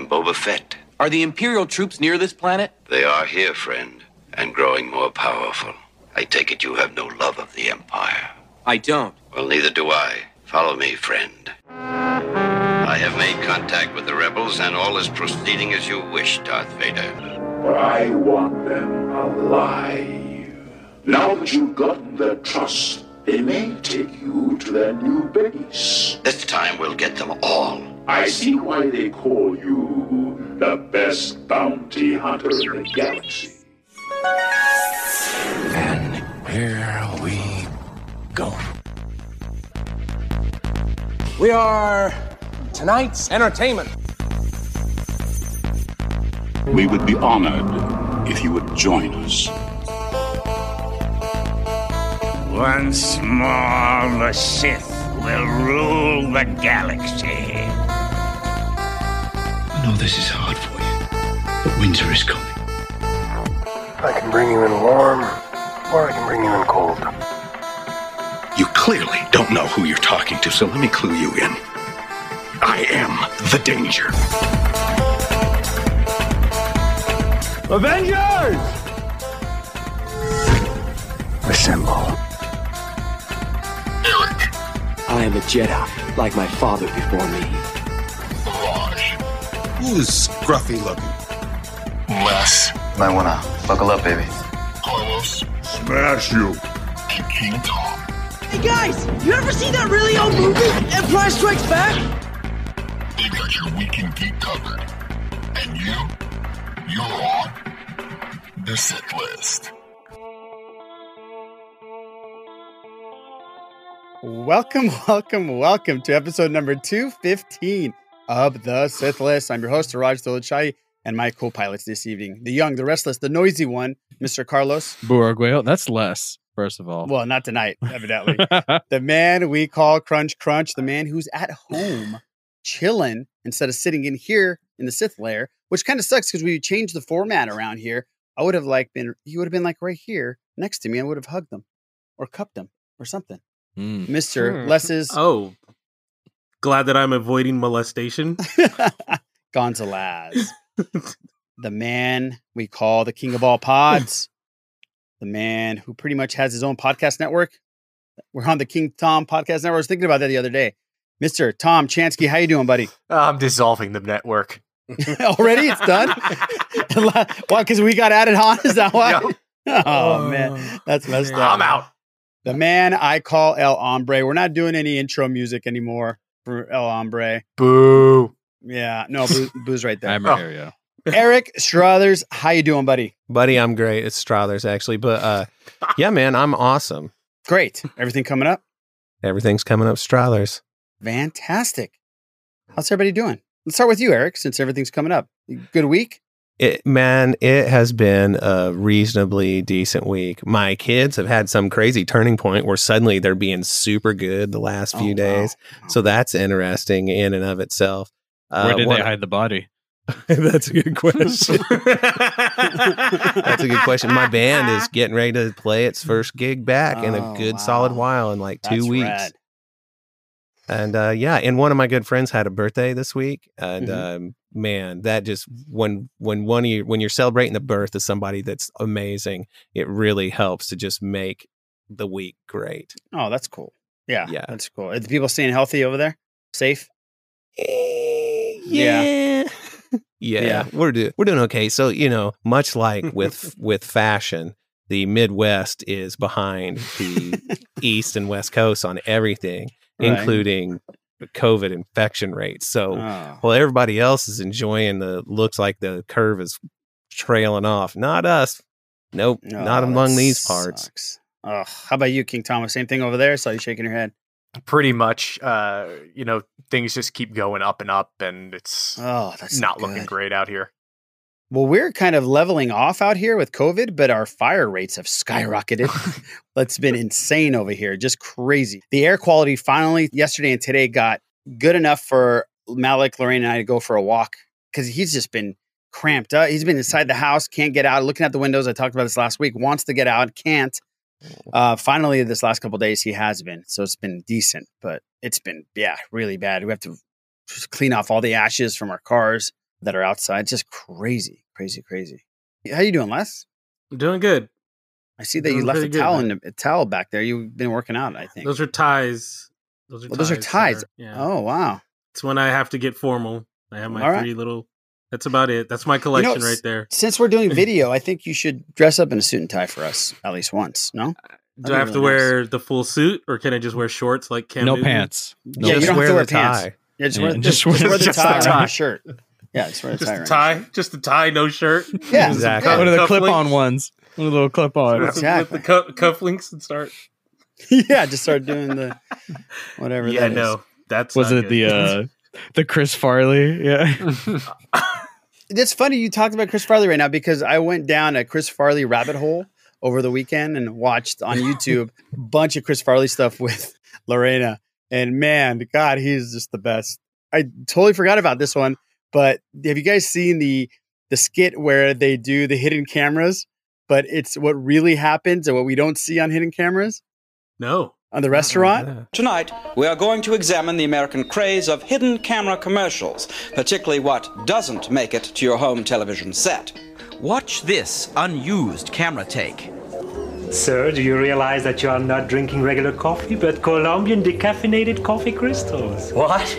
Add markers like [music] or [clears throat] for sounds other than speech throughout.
am Boba Fett. Are the Imperial troops near this planet? They are here, friend, and growing more powerful. I take it you have no love of the Empire. I don't. Well, neither do I. Follow me, friend. I have made contact with the rebels, and all is proceeding as you wish, Darth Vader. But I want them alive. Now that you've gotten their trust, they may take you to their new base. This time we'll get them all. I see why they call you the best bounty hunter in the galaxy. And here we go. We are tonight's entertainment. We would be honored if you would join us. Once more, the Sith will rule the galaxy. I know this is hard for you, but winter is coming. I can bring you in warm, or I can bring you in cold. You clearly don't know who you're talking to, so let me clue you in. I am the danger. Avengers! Assemble. I am a Jedi, like my father before me. Who is scruffy looking? Les. Might wanna buckle up, baby. Carlos. Smash you. And King Tom. Hey guys, you ever see that really old movie, Empire Strikes Back? They got your weekend geek covered. And you, you're on the Sith List. Welcome, [laughs] welcome, welcome to episode number 215 of The Sith List. I'm your host, Raj Dolachai, and my co pilots this evening the young, the restless, the noisy one, Mr. Carlos. Buraguayo. That's Les, first of all. Well, not tonight, evidently. [laughs] the man we call Crunch Crunch, the man who's at home chilling instead of sitting in here in the Sith lair, which kind of sucks because we changed the format around here. I would have like been, he would have been like right here next to me. I would have hugged him or cupped him or something. Mm. Mr. Hmm. Les's Oh, glad that I'm avoiding molestation. [laughs] Gonzalez, the man we call the king of all pods, the man who pretty much has his own podcast network. We're on the King Tom podcast network. I was thinking about that the other day. Mr. Tom Chansky, how you doing, buddy? Uh, I'm dissolving the network. [laughs] Already, it's done. [laughs] why? Because we got added on. Is that why? Oh, man, oh, that's messed up. I'm out. The man I call El Hombre. We're not doing any intro music anymore for El Hombre. Boo. Yeah, no, Boo, [laughs] Boo's right there. I'm right here, yeah. [laughs] Eric Struthers, how you doing, buddy? Buddy, I'm great. It's Struthers actually, but uh, yeah, man, I'm awesome. Great. Everything coming up? Everything's coming up Struthers. Fantastic. How's everybody doing? Let's start with you, Eric, since everything's coming up. Good week? It, man, it has been a reasonably decent week. My kids have had some crazy turning point where suddenly they're being super good the last few Oh, days. wow. So that's interesting in and of itself. Uh, Where did what- they hide the body? [laughs] that's a good question. [laughs] That's a good question. My band is getting ready to play its first gig back in Oh, a good solid while in like two That's weeks. rad. And uh, yeah, and one of my good friends had a birthday this week, and Mhm. um, man, that just when when one of you when you're celebrating the birth of somebody that's amazing, it really helps to just make the week great. Oh, that's cool. Yeah, Yeah. that's cool. Are the people staying healthy over there? Safe? Eh, yeah. yeah, Yeah. we're do- we're doing okay. So you know, much like [laughs] with with fashion, the Midwest is behind the [laughs] East and West Coast on everything, Right. including COVID infection rates. So Oh. while everybody else is enjoying the looks like the curve is trailing off, not us. Nope, Oh, not among these parts. sucks. Oh, how about you, King Thomas? Same thing over there. Saw you shaking your head. Pretty much, uh, you know, things just keep going up and up, and it's Oh, that's not not looking great out here. Well, we're kind of leveling off out here with COVID, but our fire rates have skyrocketed. [laughs] That's been insane over here, just crazy. The air quality finally yesterday and today got good enough for Malik, Lorraine, and I to go for a walk because he's just been cramped up. He's been inside the house, can't get out, looking at the windows. I talked about this last week, wants to get out, can't. Uh, finally, this last couple days, he has been. So it's been decent, but it's been, yeah, really bad. We have to just clean off all the ashes from our cars that are outside. Just crazy, crazy, crazy. How you doing, Les? I'm doing good. I see that you left a good, towel man. in the, a towel back there. You've been working out, I think. Those are ties. Those are Well, those are ties. sir. Yeah. Oh wow. It's when I have to get formal. I have my All right. three little. That's about it. That's my collection right there. Since we're doing [laughs] video, I think you should dress up in a suit and tie for us at least once. No? Uh, do I have to wear the full suit, or can I just wear shorts like Cam? No Newton? pants. No yeah, you Just don't have wear to wear the pants. tie. Yeah, just Yeah, wear, just just, wear just wear the just the tie around tie. your [laughs] shirt. Yeah, just wear the Just tie a around. tie, just a tie, no shirt. [laughs] Yeah, exactly. cuff- One of the clip-on ones. One of the little clip-on. With the- With the cuff, cufflinks and start. [laughs] yeah, just start doing the whatever. Yeah, that is. no, that's Was not it the uh the Chris Farley? Yeah. [laughs] It's funny you talked about Chris Farley right now because I went down a Chris Farley rabbit hole over the weekend and watched on YouTube a bunch of Chris Farley stuff with Lorena. And man, God, he's just the best. I totally forgot about this one, but have you guys seen the the skit where they do the hidden cameras, but it's what really happens and what we don't see on hidden cameras no on the restaurant? Tonight, we are going to examine the American craze of hidden camera commercials, particularly what doesn't make it to your home television set. Watch this unused camera take. Sir, do you realize that you are not drinking regular coffee, but Colombian decaffeinated coffee crystals? What?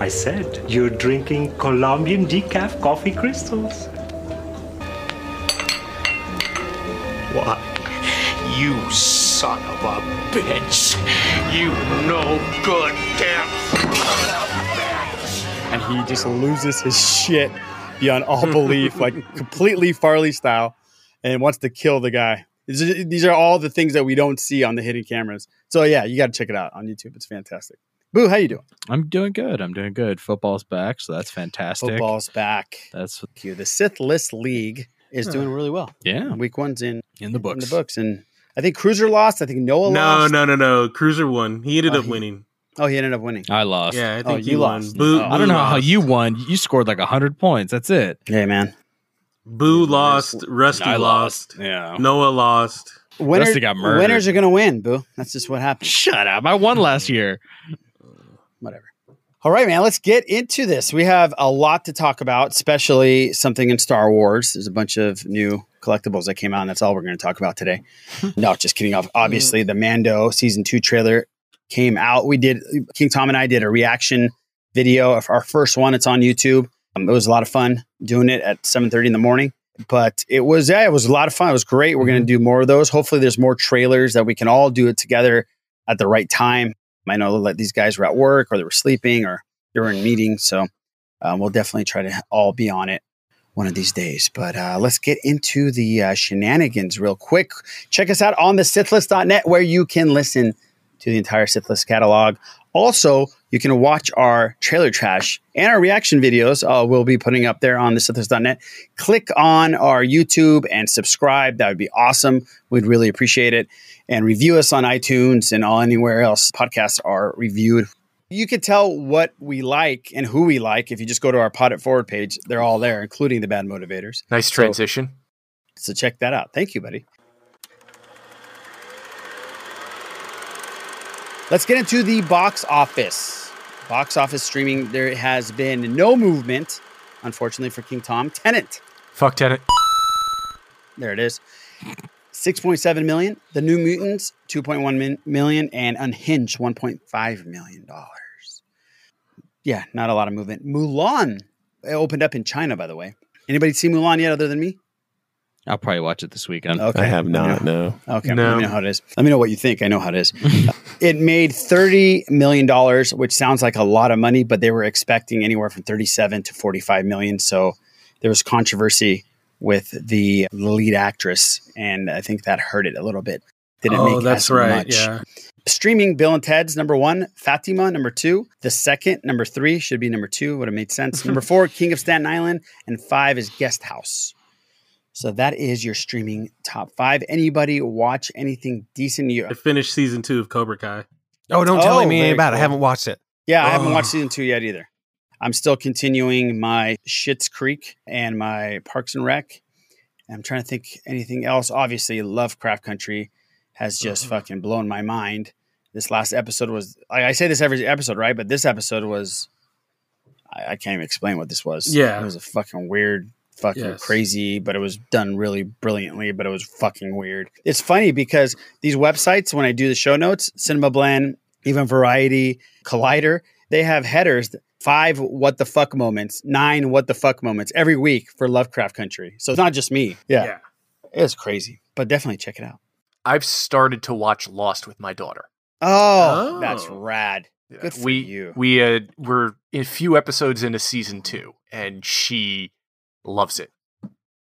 I said you're drinking Colombian decaf coffee crystals. Why? You son of a bitch! You no good damn. and he just loses his shit beyond all belief, like completely Farley style, and wants to kill the guy. These are, all the things that we don't see on the hidden cameras. So yeah, you got to check it out on YouTube. It's fantastic. Boo, how you doing? I'm doing good. I'm doing good. Football's back, so that's fantastic. Football's back. That's you. The Sith List League is doing really well. Yeah, week one's in in the books. In the books, and I think Cruiser lost. I think Noah No, lost. no, no, no. No. Cruiser won. He ended Oh, up he- winning. Oh, he ended up winning. I lost. Yeah, I Oh, think you won. lost. Boo, Oh. I don't know how you won. You scored like hundred points. That's it. Hey man, Boo lost. Rusty I lost. lost. Yeah. Noah lost. Winners, Rusty got murdered. winners are going to win. Boo, that's just what happens. Shut up. I won last year. Whatever. All right, man, let's get into this. We have a lot to talk about, especially something in Star Wars. There's a bunch of new collectibles that came out, and that's all we're going to talk about today. [laughs] no, just kidding. Ob- Obviously, the Mando season two trailer came out. We did, King Tom and I did a reaction video of our first one. It's on YouTube. Um, it was a lot of fun doing it at 7.30 in the morning. But it was, yeah, it was a lot of fun. It was great. We're going to do more of those. Hopefully, there's more trailers that we can all do it together at the right time. I know that these guys were at work or they were sleeping or they were in meetings. So um, we'll definitely try to all be on it one of these days. But uh, let's get into the uh, shenanigans real quick. Check us out on the Sithlist.net where you can listen to the entire Sithlist catalog. Also, you can watch our trailer trash and our reaction videos. Uh, we'll be putting up there on the Sithlist.net. Click on our YouTube and subscribe. That would be awesome. We'd really appreciate it. And review us on iTunes and all anywhere else podcasts are reviewed. You could tell what we like and who we like if you just go to our Pod It Forward page. They're all there, including the bad motivators. Nice transition. So check that out. Thank you, buddy. Let's get into the box office. Box office streaming. There has been no movement, unfortunately, for King Tom. Tenet. Fuck Tenet. There it is. 6.7 million. The New Mutants, 2.1 min- million. And Unhinged, 1.5 million dollars. Yeah, not a lot of movement. Mulan it opened up in China, by the way. Anybody see Mulan yet other than me? I'll probably watch it this weekend. Okay. I have not. No. No. Okay, No. let me know how it is. Let me know what you think. I know how it is. [laughs] it made thirty million dollars, which sounds like a lot of money, but they were expecting anywhere from thirty-seven to forty-five million. So there was controversy with the lead actress, and I think that hurt it a little bit. Didn't oh, make that's as right. much. Yeah. Streaming Bill and Ted's number one, Fatima number two, the second number three should be number two. Would have made sense. number [laughs] four, King of Staten Island, and five is Guest House. So that is your streaming top five. Anybody watch anything decent? You I finished season two of Cobra Kai. Oh, don't tell Oh, me very about it. I haven't watched it. Yeah, I haven't Oh. watched season two yet either. I'm still continuing my Schitt's Creek and my Parks and Rec. I'm trying to think anything else. Obviously, Lovecraft Country has just Mm-hmm. fucking blown my mind. This last episode was like I say this every episode, right? But this episode was I, I can't even explain what this was. Yeah. it was a fucking weird, fucking Yes. crazy, but it was done really brilliantly. But it was fucking weird. It's funny because these websites, when I do the show notes, Cinema Blend, even Variety, Collider, they have headers. Five what the fuck moments, nine what the fuck moments every week for Lovecraft Country. So it's not just me. Yeah. Yeah. It's crazy, but definitely check it out. I've started to watch Lost with my daughter. Oh, that's rad. Good for we you. we uh, we're a few episodes into season two, and she loves it.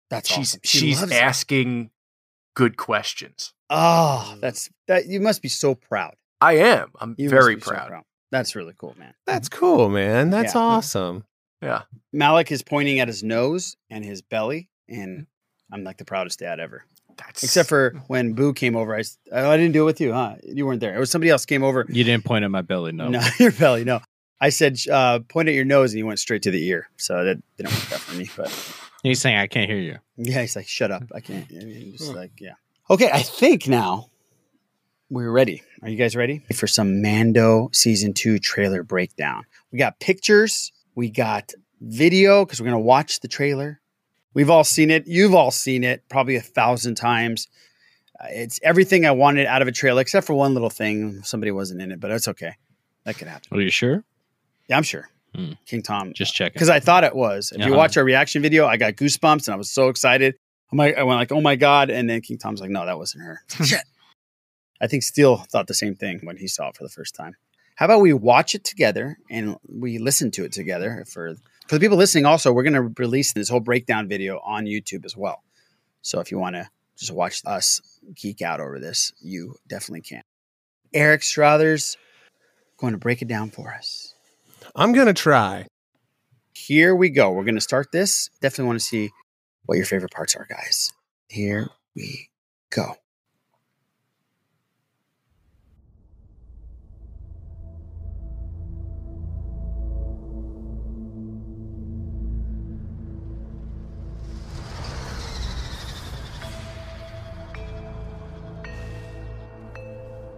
That's she's awesome. She she's loves it. asking good questions. Oh, that's that. You must be so proud. I am. I'm You very be so proud. That's really cool, man. That's cool, man. That's Yeah. awesome. Yeah. Malik is pointing at his nose and his belly, and I'm like the proudest dad ever. That's Except for when Boo came over, I, s- oh, I didn't do it with you, huh? You weren't there. It was somebody else came over. You didn't point at my belly, no. No, [laughs] your belly. No, I said uh, point at your nose, and he went straight to the ear. So that didn't work out for me. But He's saying I can't hear you. yeah, he's like, shut up. I can't. I mean, just like, yeah. Okay, I think now we're ready. Are you guys ready for some Mando season two trailer breakdown? We got pictures, we got video because we're gonna watch the trailer. We've all seen it. You've all seen it probably a thousand times. Uh, It's everything I wanted out of a trailer, except for one little thing. Somebody wasn't in it, but that's okay. That could happen. Are you sure? Yeah, I'm sure. Hmm. King Tom, Just checking. because I thought it was. If you Uh-huh. watch our reaction video, I got goosebumps and I was so excited. I'm like, I went like, oh my god! And then King Tom's like, no, that wasn't her. [laughs] Shit. I think Steele thought the same thing when he saw it for the first time. How about we watch it together and we listen to it together for for the people listening? Also, we're going to release this whole breakdown video on YouTube as well. So if you want to just watch us geek out over this, you definitely can. Eric Struthers going to break it down for us. I'm gonna try. Here we go. We're going to start this. Definitely want to see what your favorite parts are, guys. Here we go.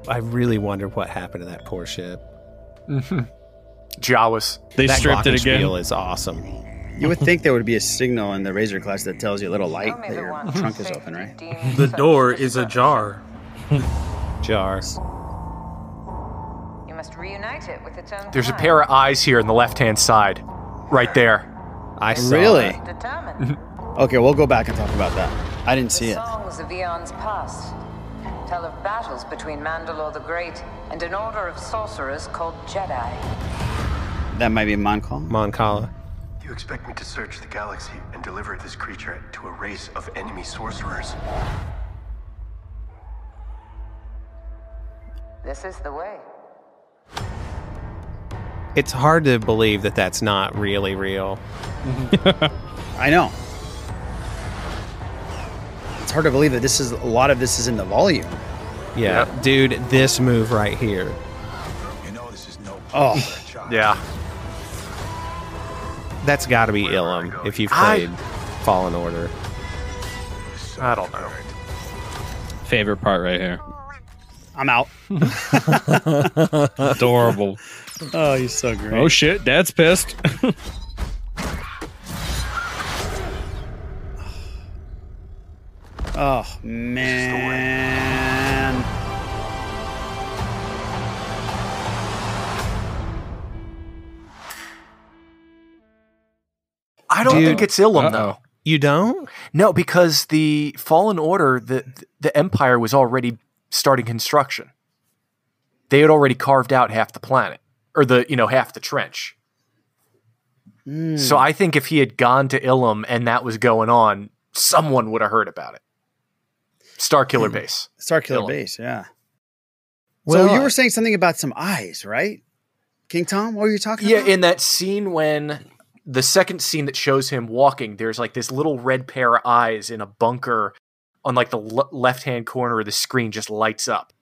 I really wonder what happened to that poor ship. Mm-hmm. Jawas. They that stripped it again. Glockenspiel is awesome. You would think there would be a signal in the Razor Crest that tells you a little light that your trunk is open, right? The [laughs] door is ajar. [laughs] Jars. You must reunite it with its own There's a pair of eyes here on the left hand side, right there. I saw Really? it. Okay, we'll go back and talk about that. I didn't see it. Songs of eons past tell of battles between Mandalore the Great and an order of sorcerers called Jedi. That might be Mon Cal. Moncala. You expect me to search the galaxy and deliver this creature to a race of enemy sorcerers? This is the way. It's hard to believe that that's not really real. [laughs] I know. It's hard to believe that this is a lot of this is in the volume. Yeah, dude, this move right here. Oh, Yeah. That's got to be Ilum if you've I- played Fallen Order. I don't know. Favorite part right here. I'm out. [laughs] Adorable. [laughs] Oh, he's so great. Oh shit, Dad's pissed. [laughs] Oh man. I don't Dude. think it's Ilum Uh-oh. though. You don't? No, because the Fallen Order, the the Empire was already starting construction. They had already carved out half the planet, or the you know half the trench. Hmm. So I think if he had gone to Ilum and that was going on, someone would have heard about it. Star Killer Hmm. Base. Star Killer Villain. Base, yeah. Well, so you were saying something about some eyes, right? King Tom, what were you talking Yeah, about? in that scene when the second scene that shows him walking, there's like this little red pair of eyes in a bunker on like the le- left hand corner of the screen just lights up.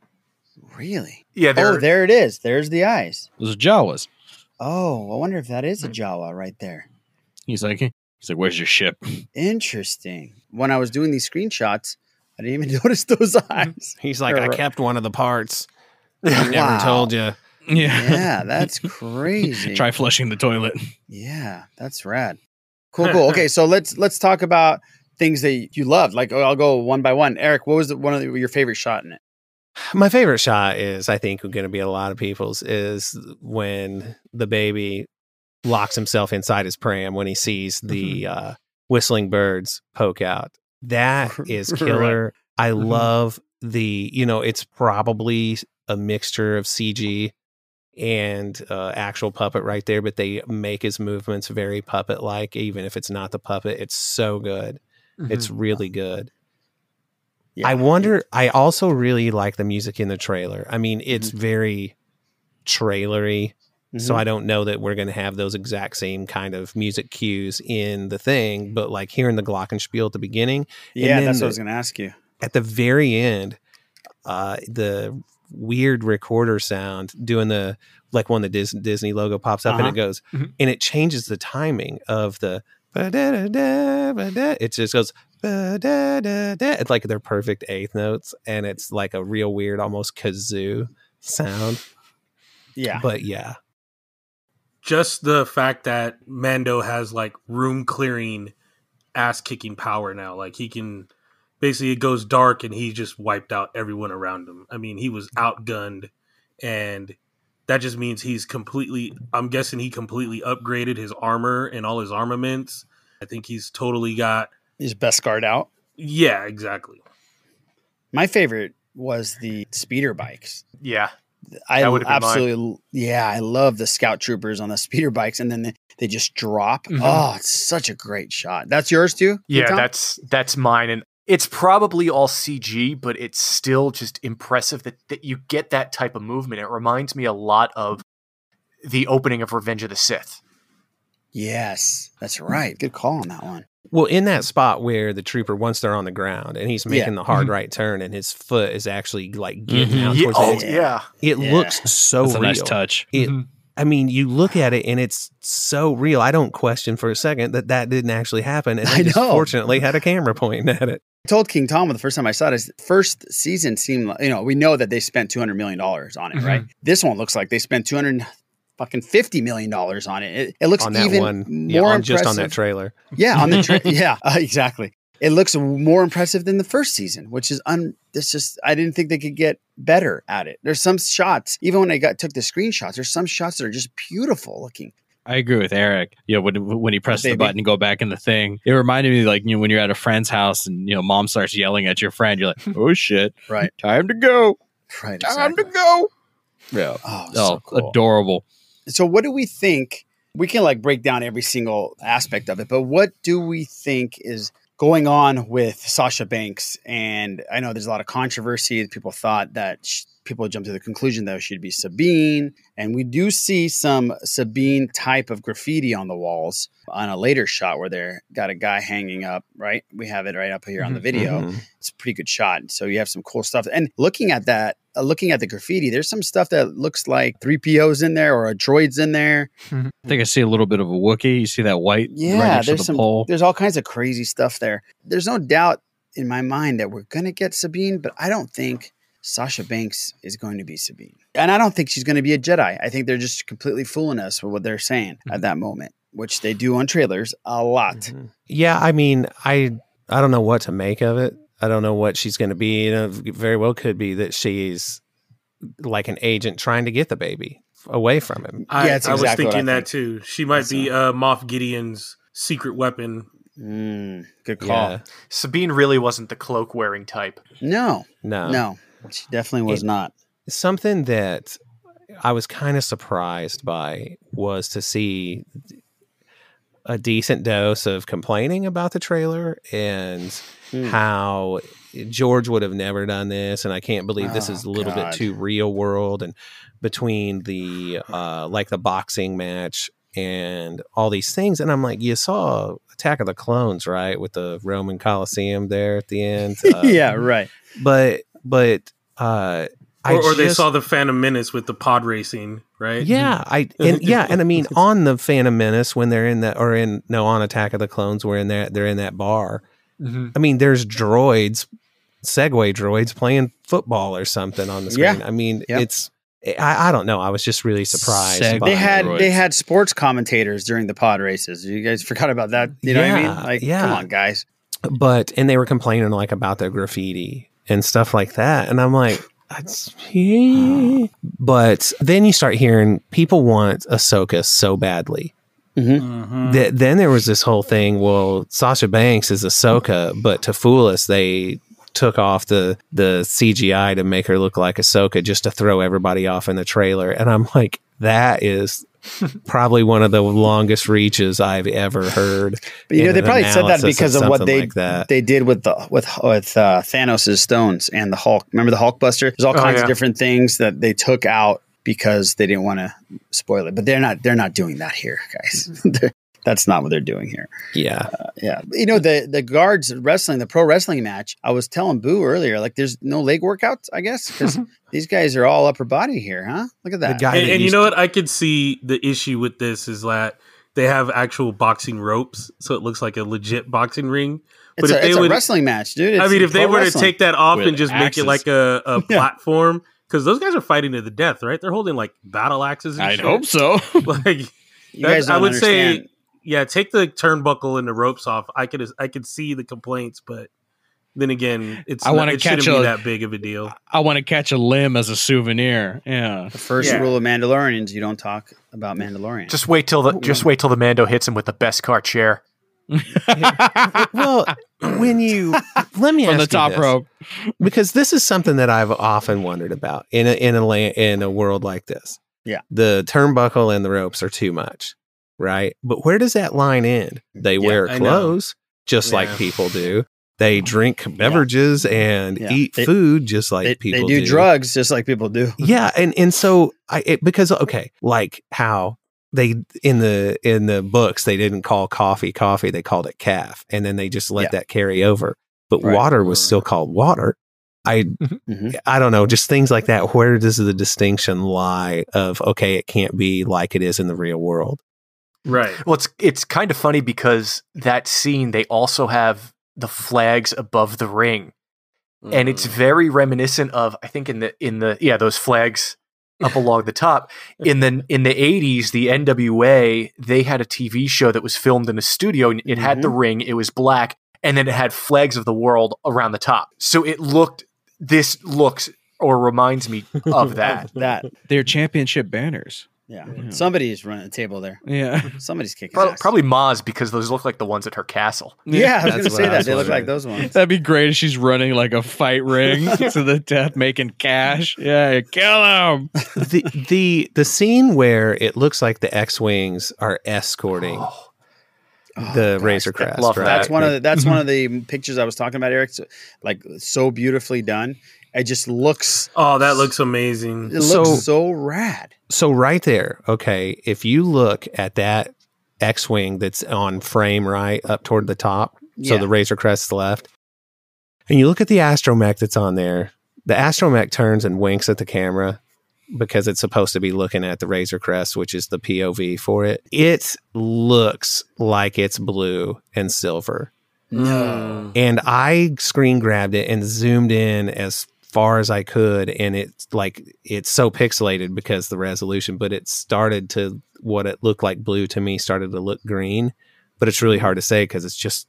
really? Yeah, Oh, they're there it is. There's the eyes. Those are Jawas. Oh, I wonder if that is a Jawa right there. He's like, he's like, where's your ship? Interesting. When I was doing these screenshots, I didn't even [laughs] notice those eyes. He's like, Or- I kept one of the parts. [laughs] I never Wow. told you. Yeah. Yeah, [laughs] that's crazy. Try flushing the toilet. Yeah, that's rad. Cool, cool. Okay, so let's let's talk about things that you loved. Like I'll go one by one. Eric, what was the, one of the, your favorite shot in it? My favorite shot is, I think, going to be a lot of people's is when the baby locks himself inside his pram when he sees the uh, whistling birds poke out. That [laughs] is Right. killer. I Mhm. love the, you know, it's probably a mixture of CG and uh, actual puppet right there, but they make his movements very puppet like, even if it's not the puppet. It's so good. It's really good. I wonder. I also really like the music in the trailer. I mean, it's very trailery, so Mhm. I don't know that we're going to have those exact same kind of music cues in the thing. But like hearing the glockenspiel at the beginning, and Yeah, that's what I was going to ask you. at the very end, uh, the weird recorder sound doing the like when the Dis- Disney logo pops up and Uh-huh. it goes Mhm. and it changes the timing of the it just goes it's like they're perfect eighth notes and it's like a real weird almost kazoo sound Yeah. but yeah Just the fact that Mando has like room clearing, ass kicking power now. Like he can basically it goes dark and he just wiped out everyone around him. I mean, he was outgunned, and that just means he's completely. I'm guessing he completely upgraded his armor and all his armaments. I think he's totally got. His best guard out. Yeah, exactly. My favorite was the speeder bikes. Yeah. I That would've been mine. absolutely, yeah, I love the scout troopers on the [laughs] speeder bikes, and then they, they just drop. Mhm. Oh, it's such a great shot. That's yours too. Yeah, Tom? that's that's mine, and it's probably all CG, but it's still just impressive that, that you get that type of movement. It reminds me a lot of the opening of Revenge of the Sith. yes, that's right. Good call on that one. Well in that spot where the trooper once they're on the ground and he's making Yeah. the hard Mhm. right turn and his foot is actually like getting Mhm. out Yeah, towards oh, the yeah. it Yeah. looks so That's a real. nice touch. It, Mhm. I mean, you look at it and it's so real. I don't question for a second that that didn't actually happen. And [laughs] I they just know. fortunately had a camera pointing at it. I told King Tom the first time I saw it, is first season seemed like, you know, we know that they spent $200 million on it, Mm-hmm. right? This one looks like they spent 200 fucking $50 million on it. It, it looks on that even one, more yeah, on, impressive. just on that trailer. Yeah, on the tra- [laughs] yeah, uh, exactly. It looks more impressive than the first season, which is un. It's just I didn't think they could get better at it. There's some shots, even when I got took the screenshots. There's some shots that are just beautiful looking. I agree with Eric. You know, when when he pressed the button and go back in the thing, it reminded me like you know when you're at a friend's house and you know mom starts yelling at your friend, you're like, [laughs] oh shit, Right, time to go, right, time exactly. to go. Yeah, Oh, oh, so cool. adorable. So, what do we think? We can like break down every single aspect of it, but what do we think is going on with Sasha Banks? And I know there's a lot of controversy. People thought that sh- people jumped to the conclusion that should be Sabine, and we do see some Sabine type of graffiti on the walls on a later shot where they're got a guy hanging up. Right, we have it right up here on the video. Mhm. It's a pretty good shot. So you have some cool stuff. And looking at that, uh, looking at the graffiti, there's some stuff that looks like 3PO's in there or a droid's in there. I think I see a little bit of a Wookiee. You see that white Yeah, right to there's the some pole. there's all kinds of crazy stuff there. There's no doubt in my mind that we're gonna get Sabine, but I don't think Sasha Banks is going to be Sabine. And I don't think she's gonna be a Jedi. I think they're just completely fooling us with what they're saying Mm-hmm. at that moment, which they do on trailers a lot. Mm-hmm. Yeah, I mean, I I don't know what to make of it. I don't know what she's going to be. You know, very well could be that she's like an agent trying to get the baby away from him. I, Yeah, it's I was exactly what I thinking that think. too. She might be uh, Moff Gideon's secret weapon. Mm, good call. Yeah. Sabine really wasn't the cloak wearing type. No, No, no, she definitely was It- not. something that I was kind of surprised by was to see a decent dose of complaining about the trailer and Hmm. how George would have never done this, and I can't believe this Oh, is a little God. bit too real world. And between the uh, like the boxing match and all these things, and I'm like, you saw Attack of the Clones, right, with the Roman Coliseum there at the end. Uh, [laughs] yeah, right. but but uh, I Or, or they saw the Phantom Menace with the pod racing, right? yeah, I [laughs] and yeah, and I mean on the Phantom Menace when they're in that or in no on Attack of the Clones where in that they're in that bar. Mm-hmm. I mean, there's droids, Segway droids playing football or something on the Yeah. screen. I mean, Yep. it's I, I don't know. I was just really surprised. Seg- by They had Steroids. they had sports commentators during the pod races. You guys forgot about that? You know what I mean? Like, yeah. come on, guys. but and they were complaining like about their graffiti and stuff like that and i'm like that's eh. but then you start hearing people want ahsoka so badly Mm-hmm. Th- then there was this whole thing well sasha banks is ahsoka but to fool us they took off the the cgi to make her look like ahsoka just to throw everybody off in the trailer and i'm like that is probably one of the longest reaches I've ever heard. But you know, they probably said that because of what they like that. they did with the with with uh, Thanos' stones and the Hulk. Remember the Hulkbuster? There's all Oh, kinds yeah. of different things that they took out because they didn't want to spoil it. But they're not they're not doing that here, guys. [laughs] They're- That's not what they're doing here. Yeah. Uh, yeah, you know the the guards wrestling the pro wrestling match. I was telling Boo earlier, like there's no leg workouts, I guess, because [laughs] these guys are all upper body here, huh? Look at that. guy and, that and you used know what? I could see the issue with this is that they have actual boxing ropes, so it looks like a legit boxing ring. It's, if a, they it's a would, wrestling match, dude. I mean, if they pro were to take that off With and just make it like a, a [laughs] platform, because those guys are fighting to the death, right? They're holding like battle axes. And I'd shit. hope so. [laughs] Like, You guys I don't would say, understand. Yeah, take the turnbuckle and the ropes off. I could, I could see the complaints, but then again, it's I wanna it shouldn't catch be a- that big of a deal. I want to catch a limb as a souvenir. Yeah. the first Yeah. rule of Mandalorians: you don't talk about Mandalorian. Just wait till the just wait till the Mando hits him with the Beskar chair. [laughs] well, when you let me From ask the you top this, rope. because this is something that I've often wondered about in a in a la- in a world like this. Yeah. the turnbuckle and the ropes are too much, right? But where does that line end? They wear clothes just like people do. They drink beverages and Yeah. eat They- food just like they, people they do, drugs just like people do. [laughs] yeah and and so i it, because okay like how they in the in the books they didn't call coffee coffee they called it caf and then they just let Yeah. that carry over but Right. water was still called water i Mhm. i don't know just things like that where does the distinction lie of okay it can't be like it is in the real world Right. Well, it's it's kind of funny because that scene they also have the flags above the ring, and it's mm. very reminiscent of I think in the in the yeah those flags up along the top. [laughs] In the in the 80s the NWA they had a TV show that was filmed in a studio and it had the mm-hmm. ring it was black and then it had flags of the world around the top. So it looked this looks or reminds me of [laughs] that. That. They're championship banners. Yeah. Somebody's running the table there. Yeah. Somebody's kicking. Pro- ass. probably Maz because those look like the ones at her castle Yeah, I was going to say that. They look like those ones. That'd be great if she's running like a fight ring [laughs] to the death, making cash. Yeah, kill him. the the the scene where it looks like the x-wings are escorting oh. Oh, the razor crest love right? That's one of the, that's one mm-hmm. of the pictures I was talking about, Eric. So, like so beautifully done. It just looks. Oh, that looks amazing. It looks So- so, rad. so right there okay if you look at that x-wing that's on frame right up toward the top so the razor crest's left and you look at the astromech that's on there the astromech turns and winks at the camera because it's supposed to be looking at the razor crest which is the pov for it it looks like it's blue and silver No. and I screen grabbed it and zoomed in as far as I could, and it's like it's so pixelated because the resolution, but it started to what it looked like blue to me started to look green, but it's really hard to say because it's just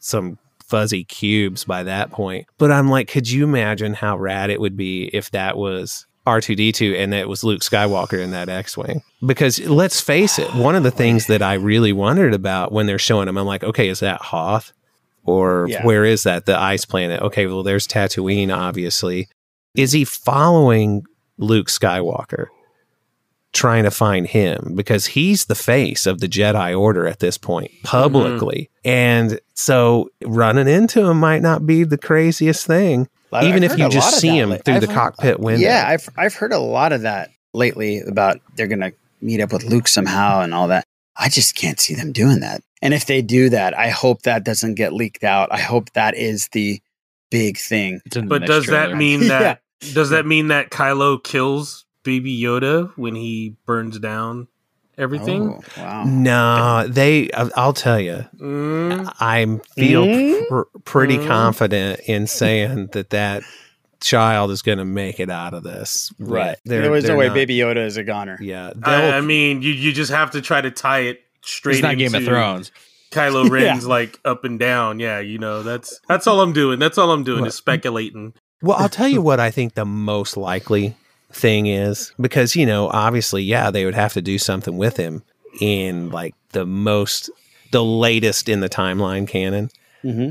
some fuzzy cubes by that point. But I'm like, could you imagine how rad it would be if that was R2D2 and that was Luke Skywalker in that X-wing? Because let's face it, one of the things that I really wondered about when they're showing him, I'm like, okay, is that Hoth? Or Yeah. where is that? The ice planet. Okay, well, there's Tatooine, obviously. Is he following Luke Skywalker, trying to find him? Because he's the face of the Jedi Order at this point, mm-hmm. publicly. And so running into him might not be the craziest thing, I've even heard if you just see him through I've the heard- cockpit window. Yeah, I've I've heard a lot of that lately about they're gonna meet up with Luke somehow and all that. I just can't see them doing that. And if they do that, I hope that doesn't get leaked out. I hope that is the big thing. The But next does that trailer. mean [laughs] Yeah. that does that mean that Kylo kills Baby Yoda when he burns down everything? Oh, wow. No, they. I- I'll tell you, Mm, I feel Mm? pr- pretty Mm. confident in saying that that child is going to make it out of this. Right. They're- there was no way not- Baby Yoda is a goner. Yeah. I, I mean, you you just have to try to tie it straight. It's not Game of Thrones. Kylo [laughs] Yeah. Ren's like up and down. Yeah, you know that's that's all I'm doing. That's all I'm doing is speculating. Well, I'll tell you [laughs] what I think the most likely thing is because, you know, obviously, yeah, they would have to do something with him in like the most, the latest in the timeline canon. Mm-hmm.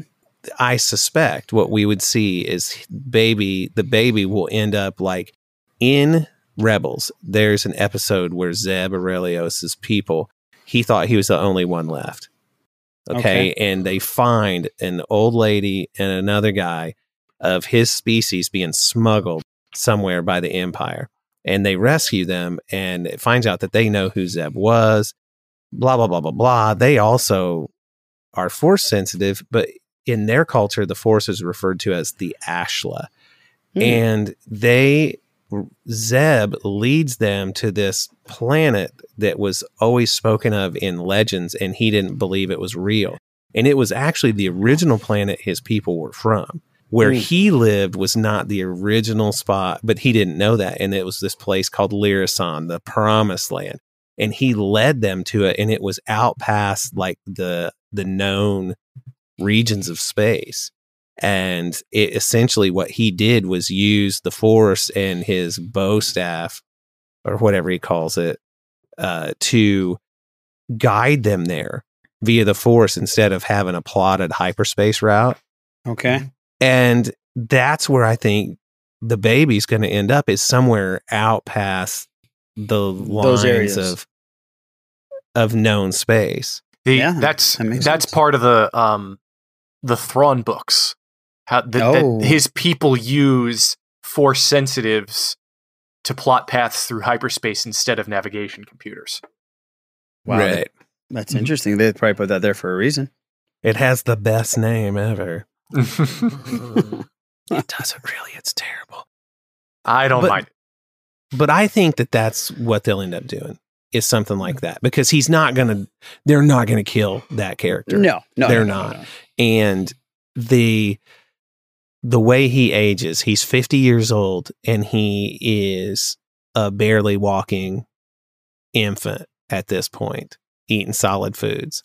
I suspect what we would see is baby, the baby will end up like in Rebels. There's an episode where Zeb Orrelios's people, he thought he was the only one left. Okay? Okay. And they find an old lady and another guy of his species being smuggled somewhere by the Empire. And they rescue them and it finds out that they know who Zeb was, blah, blah, blah, blah, blah. They also are force sensitive, but in their culture, the force is referred to as the Ashla. Hmm. And they, Zeb leads them to this planet that was always spoken of in legends, and he didn't believe it was real. And it was actually the original planet his people were from. Where Hmm. he lived was not the original spot, but he didn't know that. And it was this place called Lira San, the promised land. And he led them to it, and it was out past like the the known regions of space. And it essentially what he did was use the force and his bow staff, or whatever he calls it, uh, to guide them there via the force instead of having a plotted hyperspace route. Okay. And that's where I think the baby's going to end up is somewhere out past the lines areas. of of known space. The, Yeah, that's that that's sense. part of the um the Thrawn books. How that, Oh. that his people use force sensitives to plot paths through hyperspace instead of navigation computers. Wow. Right. that- That's mm-hmm. interesting. They probably put that there for a reason. It has the best name ever. [laughs] it doesn't really. It's terrible. I don't But- mind. But I think that that's what they'll end up doing is something like that because he's not going to, they're not going to kill that character. No, no, they're no, no, not. no. And the, the way he ages, he's 50 years old and he is a barely walking infant at this point, eating solid foods.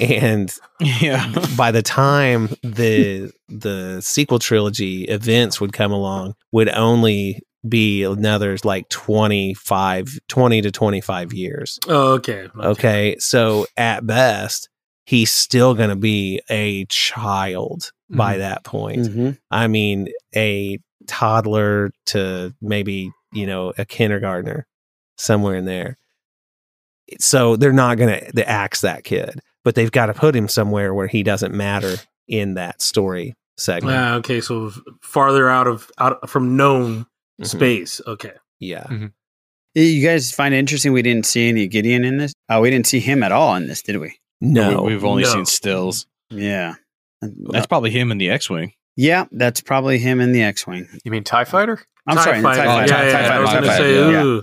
And Yeah. by the time [laughs] the the sequel trilogy events would come along would only be another like 25 20 to 25 years Oh, okay. okay so at best he's still going to be a child by that point Mhm. i mean a toddler to maybe you know a kindergartner somewhere in there so they're not going to axe that kid but they've got to put him somewhere where he doesn't matter in that story segment Ah, okay, so farther out of out from known Mhm. space. Okay. yeah You guys find it interesting we didn't see any Gideon in this? Oh, we didn't see him at all in this, did we? No We- We've only No. seen stills. Yeah. That's probably him in the X-wing. Yeah, that's probably him in the X-wing. You mean Tie Fighter? I'm TIE sorry, fighter. TIE Yeah, fighter. yeah, TIE yeah, I was gonna say, fighter, yeah. ooh.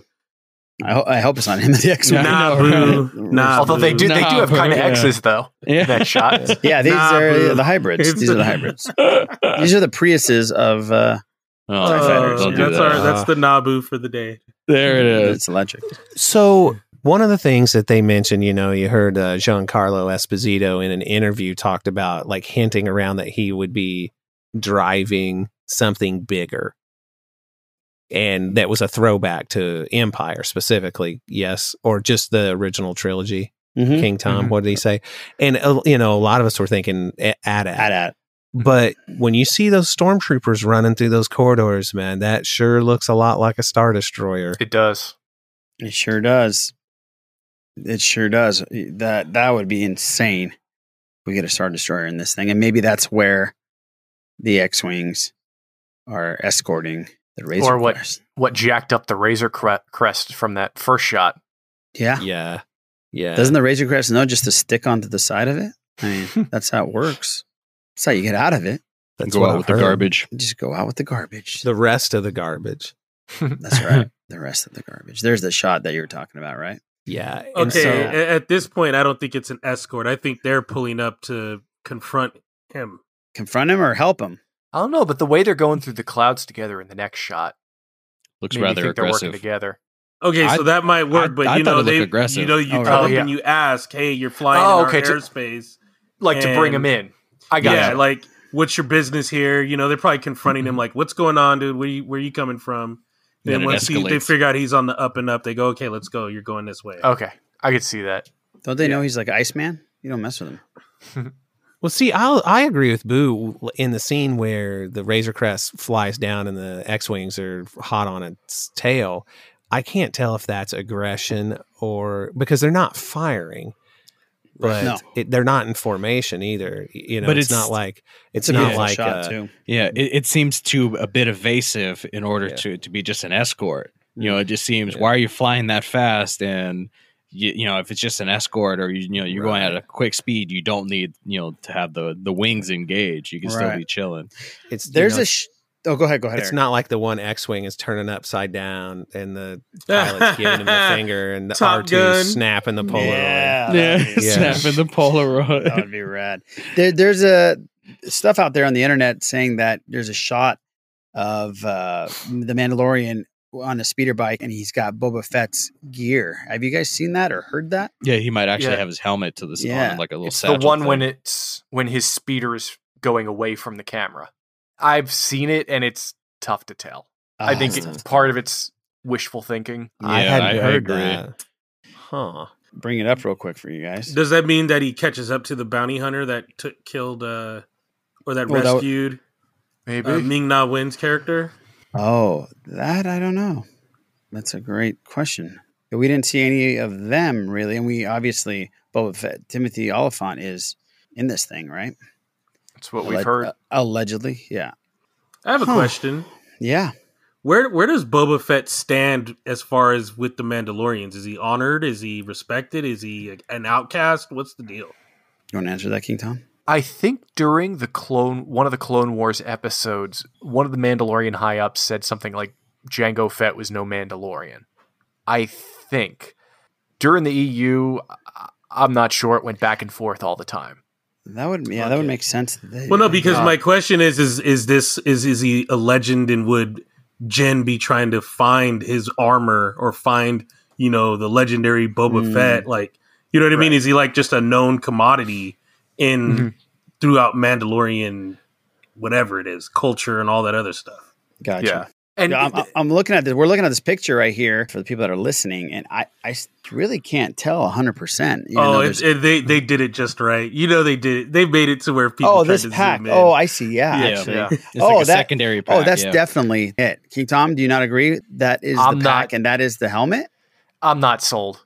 I, ho- I hope it's not him in the [laughs] X-wing. Nah, boo. Nah, Although they boo. do they do have kind of yeah. X's though. Yeah. in That shot. [laughs] Yeah, these Nah, are boo. the hybrids. These are the hybrids. These are the Priuses of uh, Oh, TIE fighters, don't do that's that. our that's the Naboo for the day. there it is. it's electric. So one of the things that they mentioned, you know, you heard uh, Giancarlo Esposito in an interview talked about like hinting around that he would be driving something bigger. And that was a throwback to Empire specifically, yes, or just the original trilogy, Mhm. King Tom. Mhm. What did he say? And uh, you know, a lot of us were thinking at at, At at. but when you see those stormtroopers running through those corridors, man, that sure looks a lot like a star destroyer. It does. It sure does. It sure does. That that would be insane. if We get a star destroyer in this thing, and maybe that's where the X-wings are escorting the Razor or what Crest. what jacked up the Razor cre- Crest from that first shot. Yeah. Yeah, yeah. Doesn't the Razor Crest know just to stick onto the side of it? I mean, [laughs] that's how it works. That's how you get out of it. That's Go out I've with the garbage. Just go out with the garbage. The rest of the garbage. [laughs] That's right. the rest of the garbage. There's the shot that you were talking about, right? Yeah. And Okay, so, at this point, I don't think it's an escort. I think they're pulling up to confront him. Confront him or help him. I don't know, but the way they're going through the clouds together in the next shot Looks rather think they're working aggressive. together. Okay, so I- that might work, I- but I you thought know it looked they, aggressive. you know, you Oh, tell really? them and you ask, "Hey, you're flying Oh, in okay, our to- airspace," Like to bring and- them in. I got yeah, you. like what's your business here? You know, they're probably confronting Mm-hmm. him like, "What's going on, dude? Where you where you coming from?" Then Then once he, they figure out he's on the up and up, they go, "Okay, let's go. You're going this way." Okay, I could see that. Don't they know he's like Iceman? You don't mess with him. [laughs] Well, see, I I agree with Boo in the scene where the Razor Crest flies down and the X wings are hot on its tail. I can't tell if that's aggression or because they're not firing, but No. it, they're not in formation either. You know, But it's, it's- not like it's, It's not beautiful like shot too. Yeah, it, it seems too a bit evasive in order to to be just an escort. You know, it just mm. seems why are you flying that fast? And you, you know, if it's just an escort or you, you know you're going at a quick speed, you don't need you know to have the the wings engaged. You can still be chilling. It's you There's know, a. Sh- oh, go ahead. Go ahead. It's Eric. not like the one X wing is turning upside down and the [laughs] pilot's giving him the finger and the R two Gun. snapping the Polaroid. Yeah, Yeah, Yeah. [laughs] snapping the Polaroid. [laughs] that would be rad. There, there's a stuff out there on the internet saying that there's a shot of uh, the Mandalorian on a speeder bike, and he's got Boba Fett's gear. Have you guys seen that or heard that? Yeah, he might actually Yeah. have his helmet to the side, Yeah. like a little. It's the satchel one when it's when his speeder is going away from the camera. I've seen it and it's tough to tell. I Ah, think it's it's part of it's wishful thinking. I hadn't I heard agree. that. Huh. Bring it up real quick for you guys. Does that mean that he catches up to the bounty hunter that took killed uh or that Oh, that w- rescued Maybe. uh, Ming Na Wen's character? Oh, that I don't know. That's a great question. We didn't see any of them really, and we obviously Boba Fett, Timothy Olyphant is in this thing, right? That's what we've heard. uh, allegedly, yeah, I have a Huh. question. yeah. Where where does Boba Fett stand as far as with the Mandalorians? Is he honored? Is he respected? Is he an outcast? What's the deal? You want to answer that, King Tom? I think during the clone one of the Clone Wars episodes, one of the Mandalorian high ups said something like Jango Fett was no Mandalorian. I think during the EU, I'm not sure. It went back and forth all the time. That would, yeah, that would make sense. that they- Well, no, because Uh, my question is is is this is is he a legend and would Jen be trying to find his armor or find you know the legendary Boba Mm. Fett? Like you know what I mean? Is he like just a known commodity in Mhm. throughout Mandalorian whatever it is culture and all that other stuff? Gotcha. Yeah. And Yeah, I'm, th- I'm looking at this. We're looking at this picture right here for the people that are listening, and I, I really can't tell 100. percent Oh, it's, it, they they did it just right. You know they did it. They made it to where people. oh, tried this to pack. Zoom in. Oh, I see. Yeah, Yeah, actually. yeah. It's oh, like a that, secondary Oh, that's yeah. definitely it. King Tom, do you not agree? That is I'm the not- and that is the helmet. I'm not sold.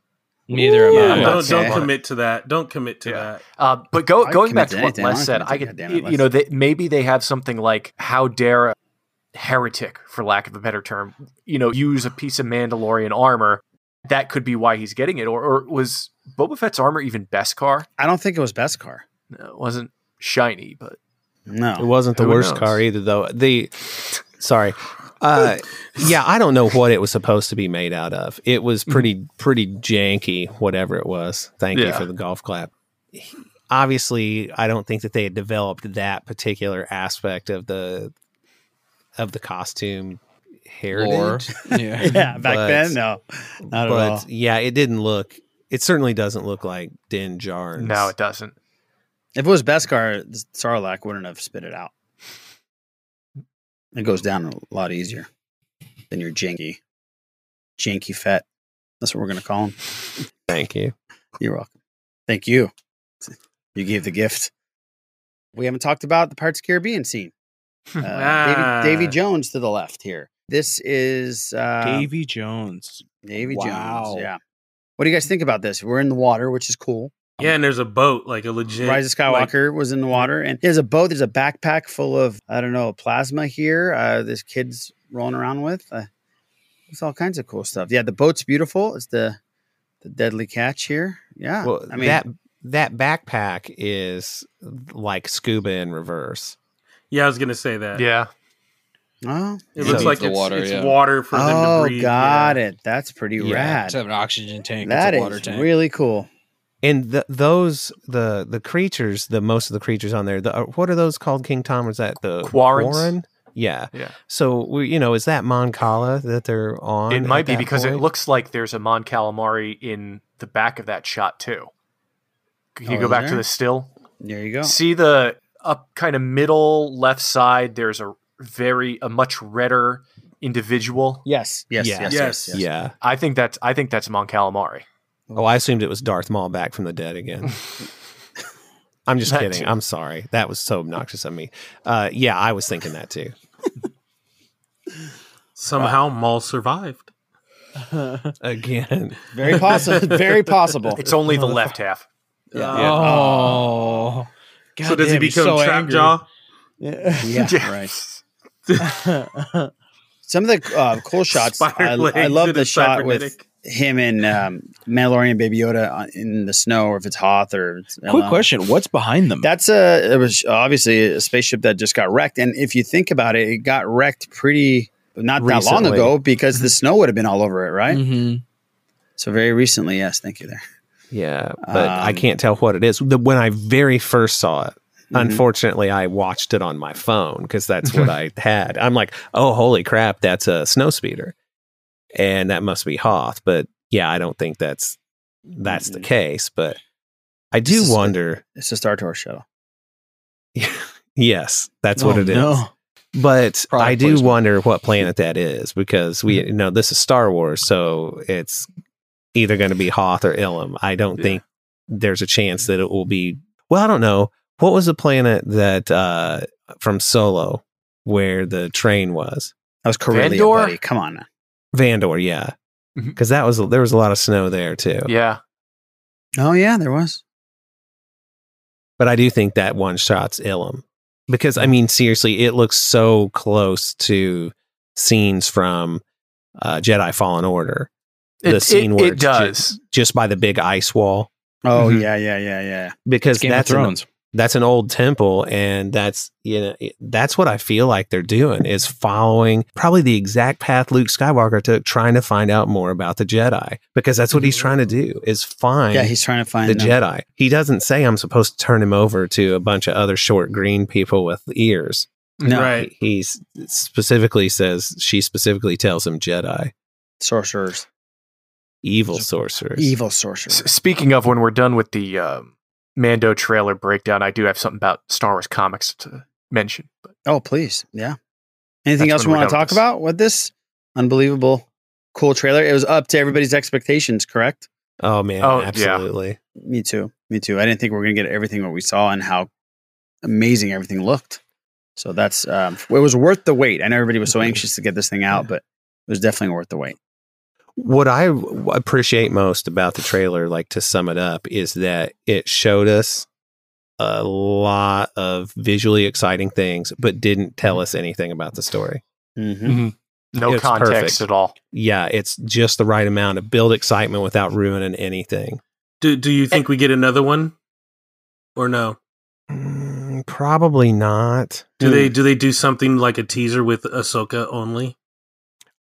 Neither am Yeah, I. I'm not don't don't commit to that. Don't commit to Yeah. that. Uh, but go, going back to to what anything. I Les said, I to could, you know, they, maybe they have something like how dare a heretic, for lack of a better term, you know, use a piece of Mandalorian armor. That could be why he's getting it. Or, or was Boba Fett's armor even Beskar? I don't think it was Beskar. No, it wasn't shiny, but No, It wasn't the Who worst knows? car either, though. The sorry, uh, yeah, I don't know what it was supposed to be made out of. It was pretty pretty janky, whatever it was. Thank you for the golf clap. Obviously, I don't think that they had developed that particular aspect of the of the costume Lore. heritage. [laughs] Yeah. [laughs] yeah, back But- then, no, not at all. but yeah, it didn't look. It certainly doesn't look like Din Djarin's. no, it doesn't. If it was Beskar, Sarlacc wouldn't have spit it out. It goes down a lot easier than your janky, janky fat. That's what we're gonna call him. Thank you. You're welcome. Thank you. You gave the gift. We haven't talked about the Parts of Caribbean scene. Uh, Ah. Davy, Davy Jones to the left here. This is uh, Davy Jones. Davy Wow. Jones. Yeah. What do you guys think about this? We're in the water, which is cool. Yeah, and there's a boat, like a legit Rise of like- Skywalker was in the water, and there's a boat. There's a backpack full of I don't know plasma here. Uh, this kid's rolling around with. Uh, it's all kinds of cool stuff. Yeah, the boat's beautiful. It's the the deadly catch here. Yeah, Well, I mean that that backpack is like scuba in reverse. Yeah, I was gonna say that. Yeah. oh, it It looks needs like the it's, water, it's yeah. water for them to oh, breathe. got yeah. it. That's pretty Yeah, rad. It's have an oxygen tank. That it's a is water tank. really cool. And the, those the the creatures, the most of the creatures on there, the, uh, what are those called? King Tom? Is that the Quarrens? Quarren? Yeah. Yeah. So we, you know, is that Mon Cala that they're on? It might be that because it looks like there's a Mon Calamari in the back of that shot too. Can you Oh, go is back to the still? There you go. See the up kind of middle left side. There's a very a much redder individual. Yes, yes, Yeah. yes, yes, yes. Yeah. I think that's I think that's Mon Calamari. Oh, I assumed it was Darth Maul back from the dead again. [laughs] I'm just That kidding. too. I'm sorry. That was so obnoxious of me. Uh, yeah, I was thinking that too. [laughs] Somehow Maul survived. [laughs] Again, Very possible. Very possible. It's only the left half. Yeah. Oh. So does he damn, he's become so Trap angry. Jaw? Yeah, Yeah. [laughs] right. [laughs] Some of the uh, cool [laughs] shots. I, I love the a shot with him and um, Mandalorian Baby Yoda in the snow, or if it's Hoth or it's Quick Ella. question: What's behind them? That's a it was obviously a spaceship that just got wrecked, and if you think about it, it got wrecked pretty not that long ago because the snow would have been all over it, right? Mhm. So very recently, yes. Thank you there. Yeah, but I Um, can't tell what it is. The, when I very first saw it, Mhm. unfortunately, I watched it on my phone because that's what I [laughs] had. I'm like, oh, holy crap, that's a snow speeder, and that must be Hoth. But yeah, I don't think that's that's the Mhm. case. But I do This is a- wonder. It's a Star Tours shuttle. [laughs] Yes, that's what Oh, it is. no. But Product I do placement. wonder what planet that is because we you know this is Star Wars, so it's either going to be Hoth or Ilum. I don't Yeah. think there's a chance that it will be. Well, I don't know. What was the planet that uh from Solo where the train was? That was Corellia, Vandor? buddy. Come on now. Vandor, yeah, because that was there was a lot of snow there too. Yeah. Oh yeah, there was. But I do think that one shot's Ilum because I mean seriously, it looks so close to scenes from uh, Jedi Fallen Order. The It- scene it- where it it's ju- does. just by the big ice wall Oh Mhm. yeah, yeah, yeah, yeah. because Game of that's an, that's an old temple and that's you know that's what I feel like they're doing is following probably the exact path Luke Skywalker took trying to find out more about the Jedi because that's what he's trying to do is find Yeah, he's trying to find the them. Jedi. He doesn't say I'm supposed to turn him over to a bunch of other short green people with ears. No, Right. He specifically says she specifically tells him Jedi, sorcerers, evil sorcerers. evil sorcerers. S- speaking of, when we're done with the um, Mando trailer breakdown, I do have something about Star Wars comics to mention. But Oh please, yeah. Anything else we want to talk with this. about with this unbelievable, cool trailer? It was up to everybody's expectations, correct? Oh man, Oh, yeah. absolutely. Me too. Me too. I didn't think we were going to get everything what we saw and how amazing everything looked. So that's um, it was worth the wait. I know everybody was so [laughs] anxious to get this thing out, but it was definitely worth the wait. What I appreciate most about the trailer, like to sum it up, is that it showed us a lot of visually exciting things, but didn't tell us anything about the story. Mm-hmm. no It's context perfect. at all. Yeah, it's just the right amount to build excitement without ruining anything. Do Do you think we get another one, or no? Mm, probably not. Do they Do they do something like a teaser with Ahsoka only?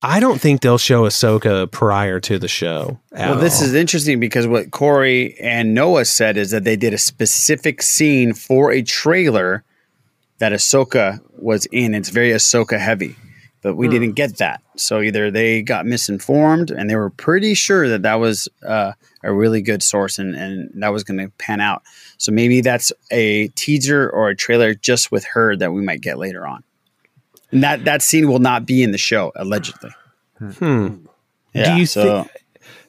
I don't think they'll show Ahsoka prior to the show. at Well, this all. is interesting because what Corey and Noah said is that they did a specific scene for a trailer that Ahsoka was in. It's very Ahsoka heavy, but we Hmm. didn't get that. So either they got misinformed and they were pretty sure that that was uh, a really good source and, and that was going to pan out. So maybe that's a teaser or a trailer just with her that we might get later on. And that, that scene will not be in the show, allegedly. Hmm. Yeah, do you so- think?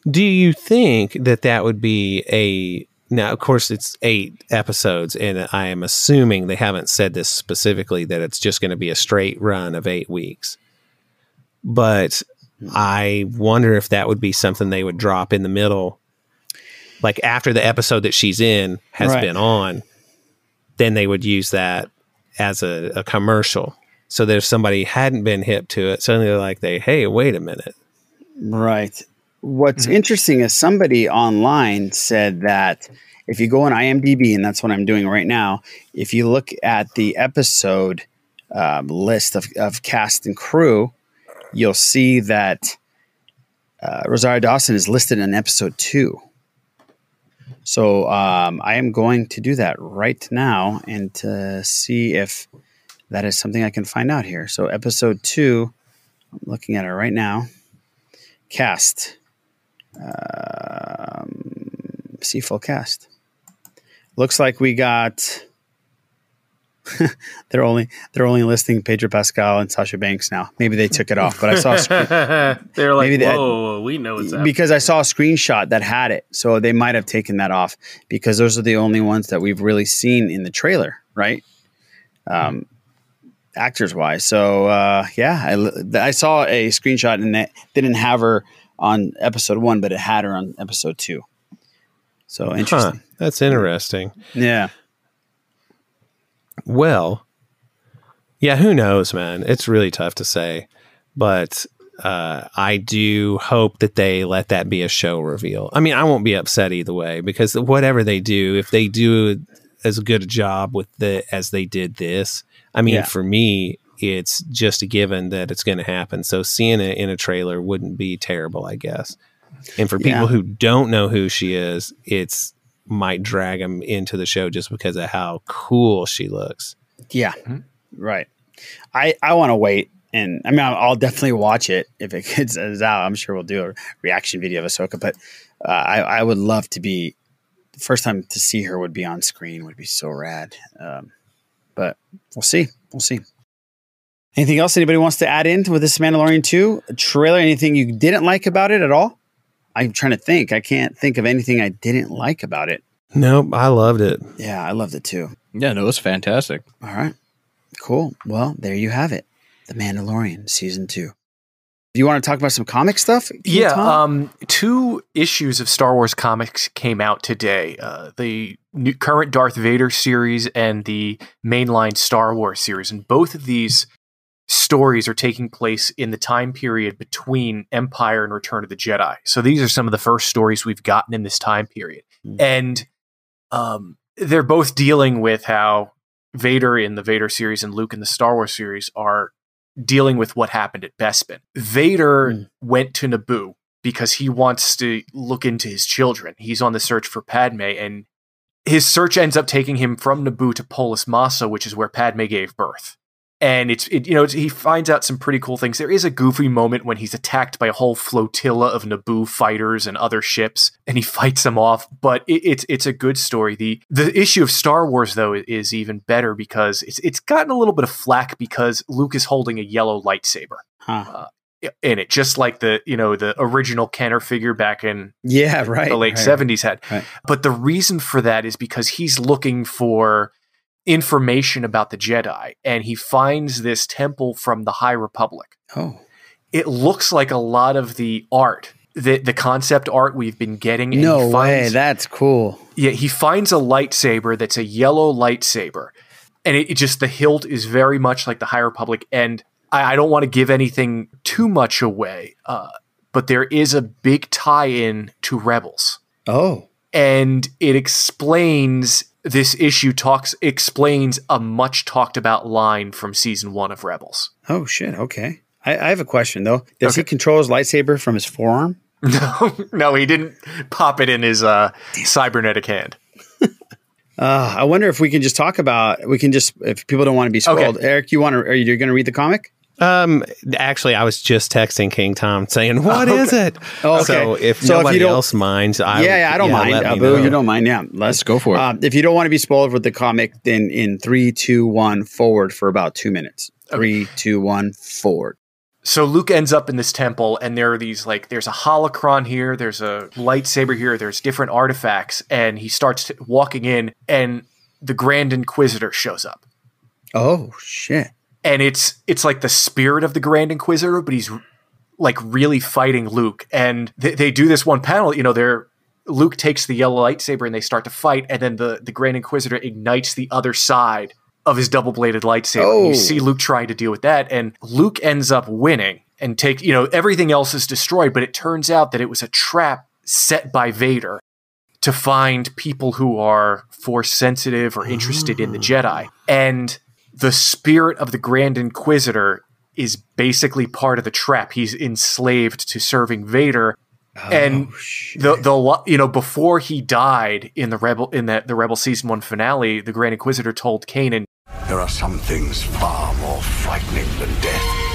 Do you think that that would be a now? Of course, it's eight episodes, and I am assuming they haven't said this specifically that it's just going to be a straight run of eight weeks. But I wonder if that would be something they would drop in the middle, like after the episode that she's in has Right. been on. Then they would use that as a, a commercial. So that if somebody hadn't been hip to it, suddenly they're like, "They hey, wait a minute." Right. What's Mm-hmm. interesting is somebody online said that if you go on IMDb, and that's what I'm doing right now, if you look at the episode um, list of, of cast and crew, you'll see that uh, Rosario Dawson is listed in episode two. So um, I am going to do that right now and to see if that is something I can find out here. So episode two, I'm looking at it right now. Cast. Um, see full cast. Looks like we got. [laughs] they're only they're only listing Pedro Pascal and Sasha Banks now. Maybe they took it off, but I saw. Screen, [laughs] They're like, Maybe they- whoa, we know it's happening. because I saw a screenshot that had it, so they might have taken that off because those are the only ones that we've really seen in the trailer, right? Um, actors wise. So uh, yeah, I saw a screenshot and it didn't have her on episode one, but it had her on episode two. So interesting. Huh, that's interesting. Yeah. Well, yeah, who knows, man? It's really tough to say, but uh, I do hope that they let that be a show reveal. I mean, I won't be upset either way because whatever they do, if they do as good a job with the as they did this, I mean, Yeah. for me, it's just a given that it's going to happen. So seeing it in a trailer wouldn't be terrible, I guess. And for people Yeah. who don't know who she is, it's might drag them into the show just because of how cool she looks. Yeah. Right. I I want to wait, and I mean, I'll, I'll definitely watch it if it [laughs] gets is out. I'm sure we'll do a reaction video of Ahsoka, but uh, I I would love to be the first time to see her would be on screen would be so rad. Um, but we'll see. We'll see. Anything else anybody wants to add in with this Mandalorian 2 trailer? Anything you didn't like about it at all? I'm trying to think. I can't think of anything I didn't like about it. Nope, I loved it. Yeah, I loved it too. Yeah, no, it was fantastic. All right. Cool. Well, there you have it. The Mandalorian season two. Do you want to talk about some comic stuff? King Yeah, um, two issues of Star Wars comics came out today. Uh, the new, current Darth Vader series and the mainline Star Wars series, and both of these stories are taking place in the time period between Empire and Return of the Jedi. So these are some of the first stories we've gotten in this time period, and um, they're both dealing with how Vader in the Vader series and Luke in the Star Wars series are dealing with what happened at Bespin. Vader hmm. went to Naboo because he wants to look into his children. He's on the search for Padme, and his search ends up taking him from Naboo to Polis Massa, which is where Padme gave birth. And it's it, you know it's, he finds out some pretty cool things. There is a goofy moment when he's attacked by a whole flotilla of Naboo fighters and other ships, and he [laughs] fights them off. But it, it's it's a good story. the The issue of Star Wars though is even better because it's it's gotten a little bit of flack because Luke is holding a yellow lightsaber Huh. Uh, in it, just like the you know the original Kenner figure back in Yeah, right, the late right, seventies had. right. But the reason for that is because he's looking for information about the Jedi, and he finds this temple from the High Republic. Oh, It looks like a lot of the art, the the concept art we've been getting. no he way. That's cool. yeah, he finds a lightsaber that's a yellow lightsaber, and it, it just the hilt is very much like the High Republic. And I, I don't want to give anything too much away, uh, but there is a big tie-in to Rebels, Oh, and it explains this issue. Talks explains a much talked about line from season one of Rebels. oh shit. Okay. I, I have a question though. Does he control his lightsaber from his forearm? [laughs] No, no, he didn't pop it in his uh, cybernetic hand. [laughs] Uh, I wonder if we can just talk about. We can just if people don't want to be spoiled. Eric, you want to? Are you going to read the comic? Um, actually, I was just texting King Tom saying, "What is Okay. it?" Oh, okay. So if So if nobody you don't- else minds, I yeah, yeah, I don't mind. let me Abu, you don't mind. Yeah, let's, go for it. Uh, if you don't want to be spoiled with the comic, then in three, two, one, forward for about two minutes. Three, two, one, forward. So Luke ends up in this temple, and there are these like there's a holocron here, there's a lightsaber here, there's different artifacts, and he starts t- walking in, and the Grand Inquisitor shows up, Oh shit! And it's it's like the spirit of the Grand Inquisitor, but he's like really fighting Luke, and they, they do this one panel, you know, they're Luke takes the yellow lightsaber and they start to fight, and then the the Grand Inquisitor ignites the other side of his double bladed lightsaber. Oh. You see Luke trying to deal with that, and Luke ends up winning and take you know everything else is destroyed, but it turns out that it was a trap set by Vader to find people who are force sensitive or interested in the ah. Jedi, and the spirit of the Grand Inquisitor is basically part of the trap. He's enslaved to serving Vader. Oh, and the the you know before he died in the rebel in the, the rebel season one finale, the Grand Inquisitor told Kanan, There are some things far more frightening than death.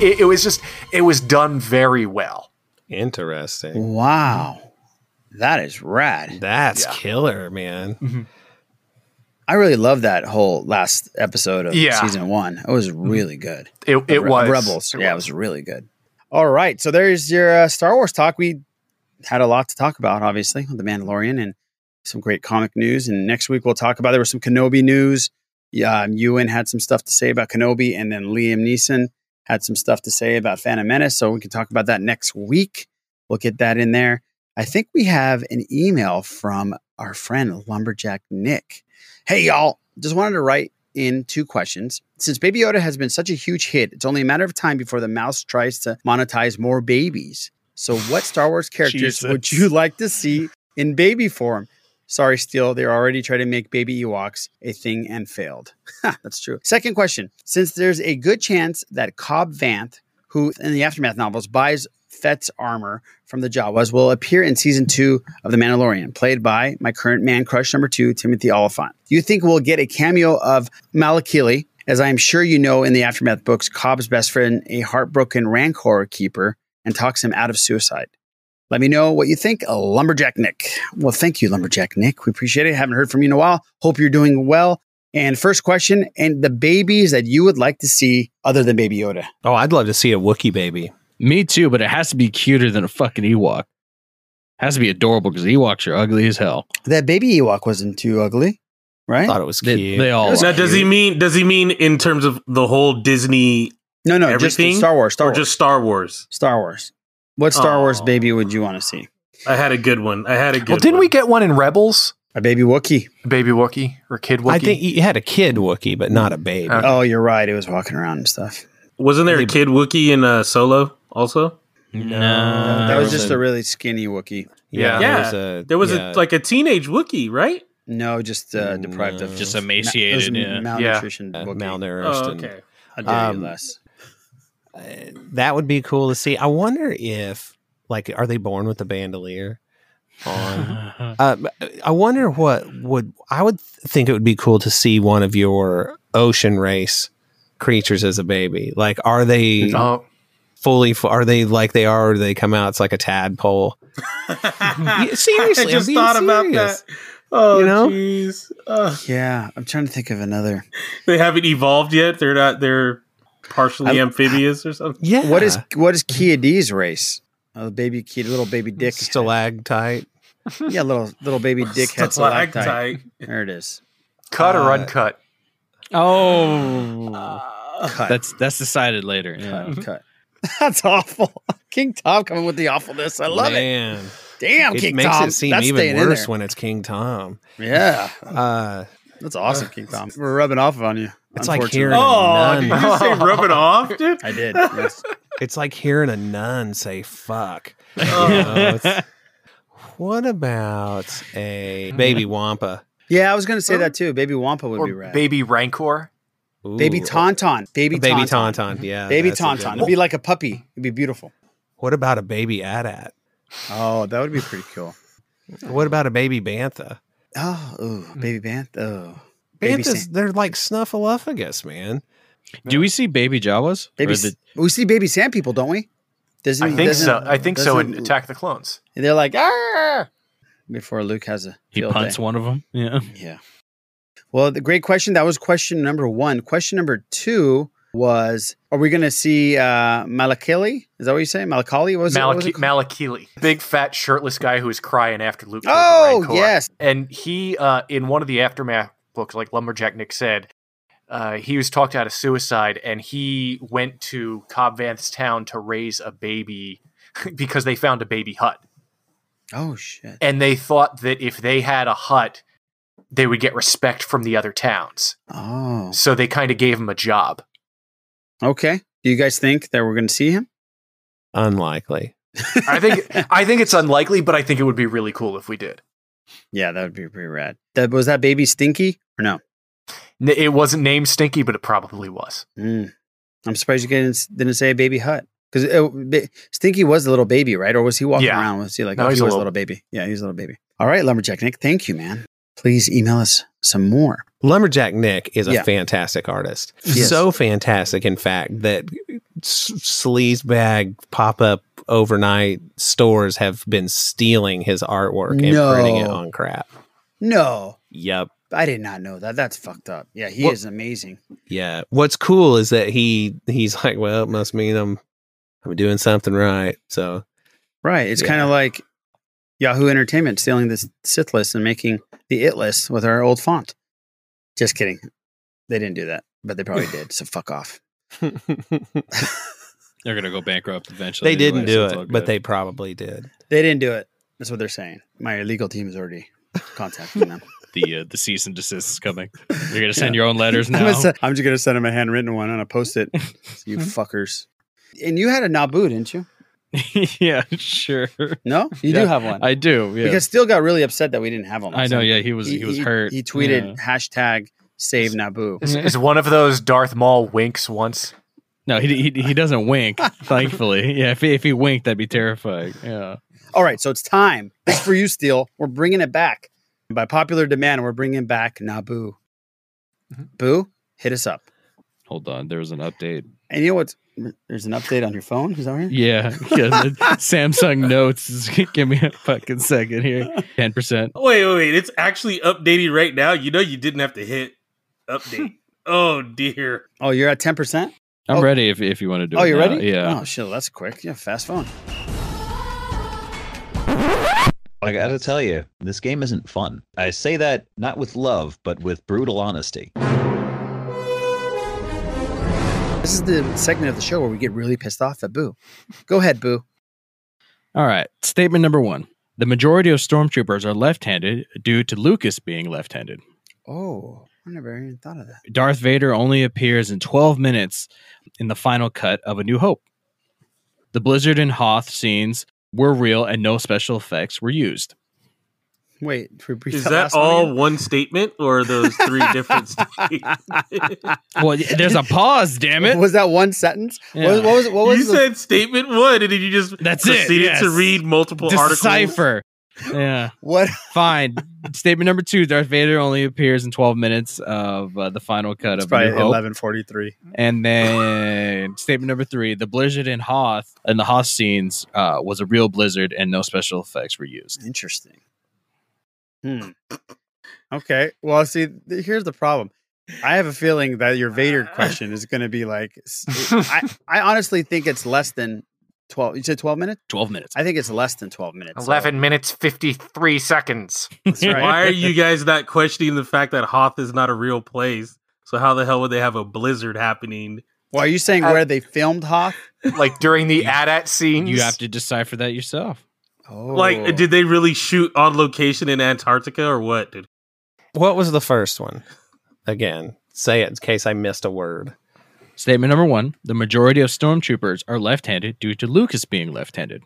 it, it was just it was done very well. Interesting. Wow. That is rad. That's killer, man. Mm-hmm. I really love that whole last episode of Yeah. season one. It was really good. It, it Re- was Rebels. It yeah, it was. was really good. All right. So there's your uh, Star Wars talk. We had a lot to talk about, obviously, with The Mandalorian and some great comic news. And next week we'll talk about there was some Kenobi news. Yeah, um, Ewan had some stuff to say about Kenobi, and then Liam Neeson had some stuff to say about Phantom Menace. So we can talk about that next week. We'll get that in there. I think we have an email from our friend Lumberjack Nick. Hey, y'all. Just wanted to write in two questions. Since Baby Yoda has been such a huge hit, it's only a matter of time before the mouse tries to monetize more babies. So, what Star Wars characters would you like to see in baby form? Sorry, Steele, they're already trying to make baby Ewoks a thing and failed. [laughs] That's true. Second question Since there's a good chance that Cobb Vanth, who in the Aftermath novels buys Fett's armor from the Jawas, will appear in season two of The Mandalorian, played by my current man crush number two, Timothy Olyphant. Do you think we'll get a cameo of Malakili? As I am sure you know in the Aftermath books, Cobb's best friend, a heartbroken Rancor keeper, and talks him out of suicide. Let me know what you think, Lumberjack Nick. Well, thank you, Lumberjack Nick. We appreciate it. Haven't heard from you in a while. Hope you're doing well. And first question, and the babies that you would like to see other than Baby Yoda. Oh, I'd love to see a Wookiee baby. Me too, but it has to be cuter than a fucking Ewok. Has to be adorable because Ewoks are ugly as hell. That baby Ewok wasn't too ugly, right? I thought it was They, cute. they all Now, are. does he mean does he mean in terms of the whole Disney No, no, just everything? Star Wars. Star or Wars. just Star Wars? Star Wars. What Star Wars baby would you want to see? I had a good one. I had a good one. Well, didn't one. we get one in Rebels? A baby Wookiee. A baby Wookiee or kid Wookiee? I think you had a kid Wookiee, but not a baby. Okay. Oh, you're right. It was walking around and stuff. Wasn't there a kid Wookiee in uh, Solo also? No, that was was just a- a really skinny Wookiee. Yeah, Yeah, there was a, there was yeah. a, like a teenage Wookiee, right? No, just uh, deprived of Just emaciated, those yeah. malnutrition. uh, Wookiee. malnourished. Oh, and- okay. How dare Um, you, Les? that would be cool to see. I wonder if, like, are they born with a bandolier on? [laughs] uh, I wonder what would I would think it would be cool to see one of your ocean race creatures as a baby. Like, are they Oh, fully? fu- Are they like they are? Or do they come out? It's like a tadpole. [laughs] Seriously, I I'm just being thought about that. Oh, You know? jeez. Ugh. Yeah, I'm trying to think of another. they haven't evolved yet. They're not. They're partially I- amphibious or something. Yeah. What is what is Ki-Adi's race? Oh, baby Kia, little baby dick. stalactite? Yeah, little little baby dick head stalactite. Stalactite. There it is. cut or Uh, uncut? Oh, Cut. that's that's decided later. Yeah. cut. cut. [laughs] That's awful. King Tom coming with the awfulness. I love it. Man. Damn, It King makes Tom. it seem That's even worse when it's King Tom. Yeah, Uh, that's awesome, King Tom. [laughs] We're rubbing off on you. It's like unfortunately. hearing a Oh, did nun. you say [laughs] rub it off, dude? I did. Yes. It's like hearing a nun say "fuck." Oh. You know, what about a baby wampa? Yeah, I was going to say that too. Baby Wampa would Or be rad. baby Rancor? Ooh, Baby Tauntaun. Baby baby Tauntaun. tauntaun. Yeah, Baby that's a good Tauntaun. It'd be like a puppy. It'd be beautiful. What about a baby AT-AT? Oh, that would be pretty cool. What about a baby bantha? Oh, ooh, baby Bantha. Oh, Banthas, Sam. they're like snuffleupagus, man. Do we see baby Jawas? Baby. The- we see baby sand people, don't we? Doesn't I think doesn't- so. I think so. In Attack the Clones. and They're like ah before Luke has a he field punts day. one of them. Yeah. Yeah. Well, the great question. That was question number one. Question number two was: Are we going to see uh, Malakili? Is that what you say? Malakali? What was it? Malaki- it? Malakili, big fat shirtless guy who was crying after Luke. Oh, yes. and he uh, in one of the aftermath books, like Lumberjack Nick said, uh, he was talked out of suicide, and he went to Cobb Vanth's town to raise a baby [laughs] because they found a baby Hutt, Oh shit! and they thought that if they had a Hutt, they would get respect from the other towns. Oh, So they kind of gave him a job. okay. Do you guys think that we're going to see him? Unlikely. I think [laughs] I think it's unlikely, but I think it would be really cool if we did. Yeah, that would be pretty rad. That was that baby Stinky or no? N- It wasn't named Stinky, but it probably was. Mm. I'm surprised you didn't, didn't say baby Hutt. Because Stinky was the little baby, right? Or was he walking Yeah. around? Was he like, No, oh, he's he a was a little- little baby? Yeah, he's a little baby. All right, Lumberjack Nick, thank you, man. Please email us some more. Lumberjack Nick is a Yeah. fantastic artist. Yes. So fantastic, in fact, that sleaze bag pop up overnight stores have been stealing his artwork and printing it on crap. No, Yep. I did not know that. That's fucked up. Yeah, he What- is amazing. Yeah. What's cool is that he he's like, well, it must mean I'm I'm doing something right. So Right. It's Yeah. kind of like Yahoo Entertainment stealing this Sith list and making the It list with our old font. Just kidding. They didn't do that, but they probably did. So fuck off. [laughs] They're gonna go bankrupt eventually. they didn't anyway, do so it, but they probably did. They didn't do it. That's what they're saying. My legal team is already contacting them. [laughs] the uh, the cease and desist is coming. You're gonna send Yeah. your own letters [laughs] I'm, now. gonna se- I'm just gonna send them a handwritten one on a post it. you fuckers. And you had a Naboo, didn't you? [laughs] yeah, sure. No, you Yeah, do have one. I do. Yeah. Because Steele got really upset that we didn't have one. I know, yeah, he was- he was hurt. He tweeted Yeah. hashtag save Naboo. Is, is one of those Darth Maul winks once? no, he, he he doesn't wink. [laughs] thankfully, yeah. If he, if he winked, that'd be terrifying. Yeah. All right, so it's time. It's for you, Steele. We're bringing it back. By popular demand, we're bringing back Naboo. Mm-hmm. Boo, hit us up. Hold on, there was an update. And you know what? There's an update on your phone. Is that right? Yeah, [laughs] yeah. Samsung Notes. Give me a fucking second here. Ten percent. [laughs] Wait, wait, wait. It's actually updating right now. You know you didn't have to hit update. [laughs] Oh, oh dear. Oh, you're at ten percent. I'm Oh. ready if if you want to do. It. Oh, it you now. ready? Yeah. Oh shit, that's quick. Yeah, fast phone. I gotta tell you, this game isn't fun. I say that not with love, but with brutal honesty. This is the segment of the show where we get really pissed off at Boo. Go ahead, Boo. All right. Statement number one: The majority of stormtroopers are left-handed due to Lucas being left-handed. Oh, I never even thought of that. Darth Vader only appears in 12 minutes in the final cut of A New Hope. The Blizzard and Hoth scenes were real and no special effects were used. Wait, repeat Is that that last one all one statement or are those three [laughs] different statements? Well, there's a pause, damn it. Was that one sentence? Yeah. What, was- what was what was you the- said statement one, and then you just That's it, proceeded yes. to read multiple articles. Decipher. Yeah. What? Fine. Statement number two Darth Vader only appears in 12 minutes of uh, the final cut It's of A probably New Hope. eleven forty three. And then statement number three: the Blizzard in Hoth and the Hoth scenes uh, was a real blizzard, and no special effects were used. Interesting. Hmm. Okay. Well, see, th- here's the problem. I have a feeling that your Vader [laughs] question is going to be like. [laughs] I honestly think it's less than twelve. You said twelve minutes. Twelve minutes. I think it's less than twelve minutes. so- 11 minutes, 53 seconds. That's [laughs] right. Why are you guys not questioning the fact that Hoth is not a real place? So how the hell would they have a blizzard happening? Well, are you saying where they filmed Hoth? Like during the AT-AT scenes? You have to decipher that yourself. Oh, Like, did they really shoot on location in Antarctica or what, dude? What was the first one? Again, say it in case I missed a word. Statement number one: the majority of stormtroopers are left-handed due to Lucas being left-handed.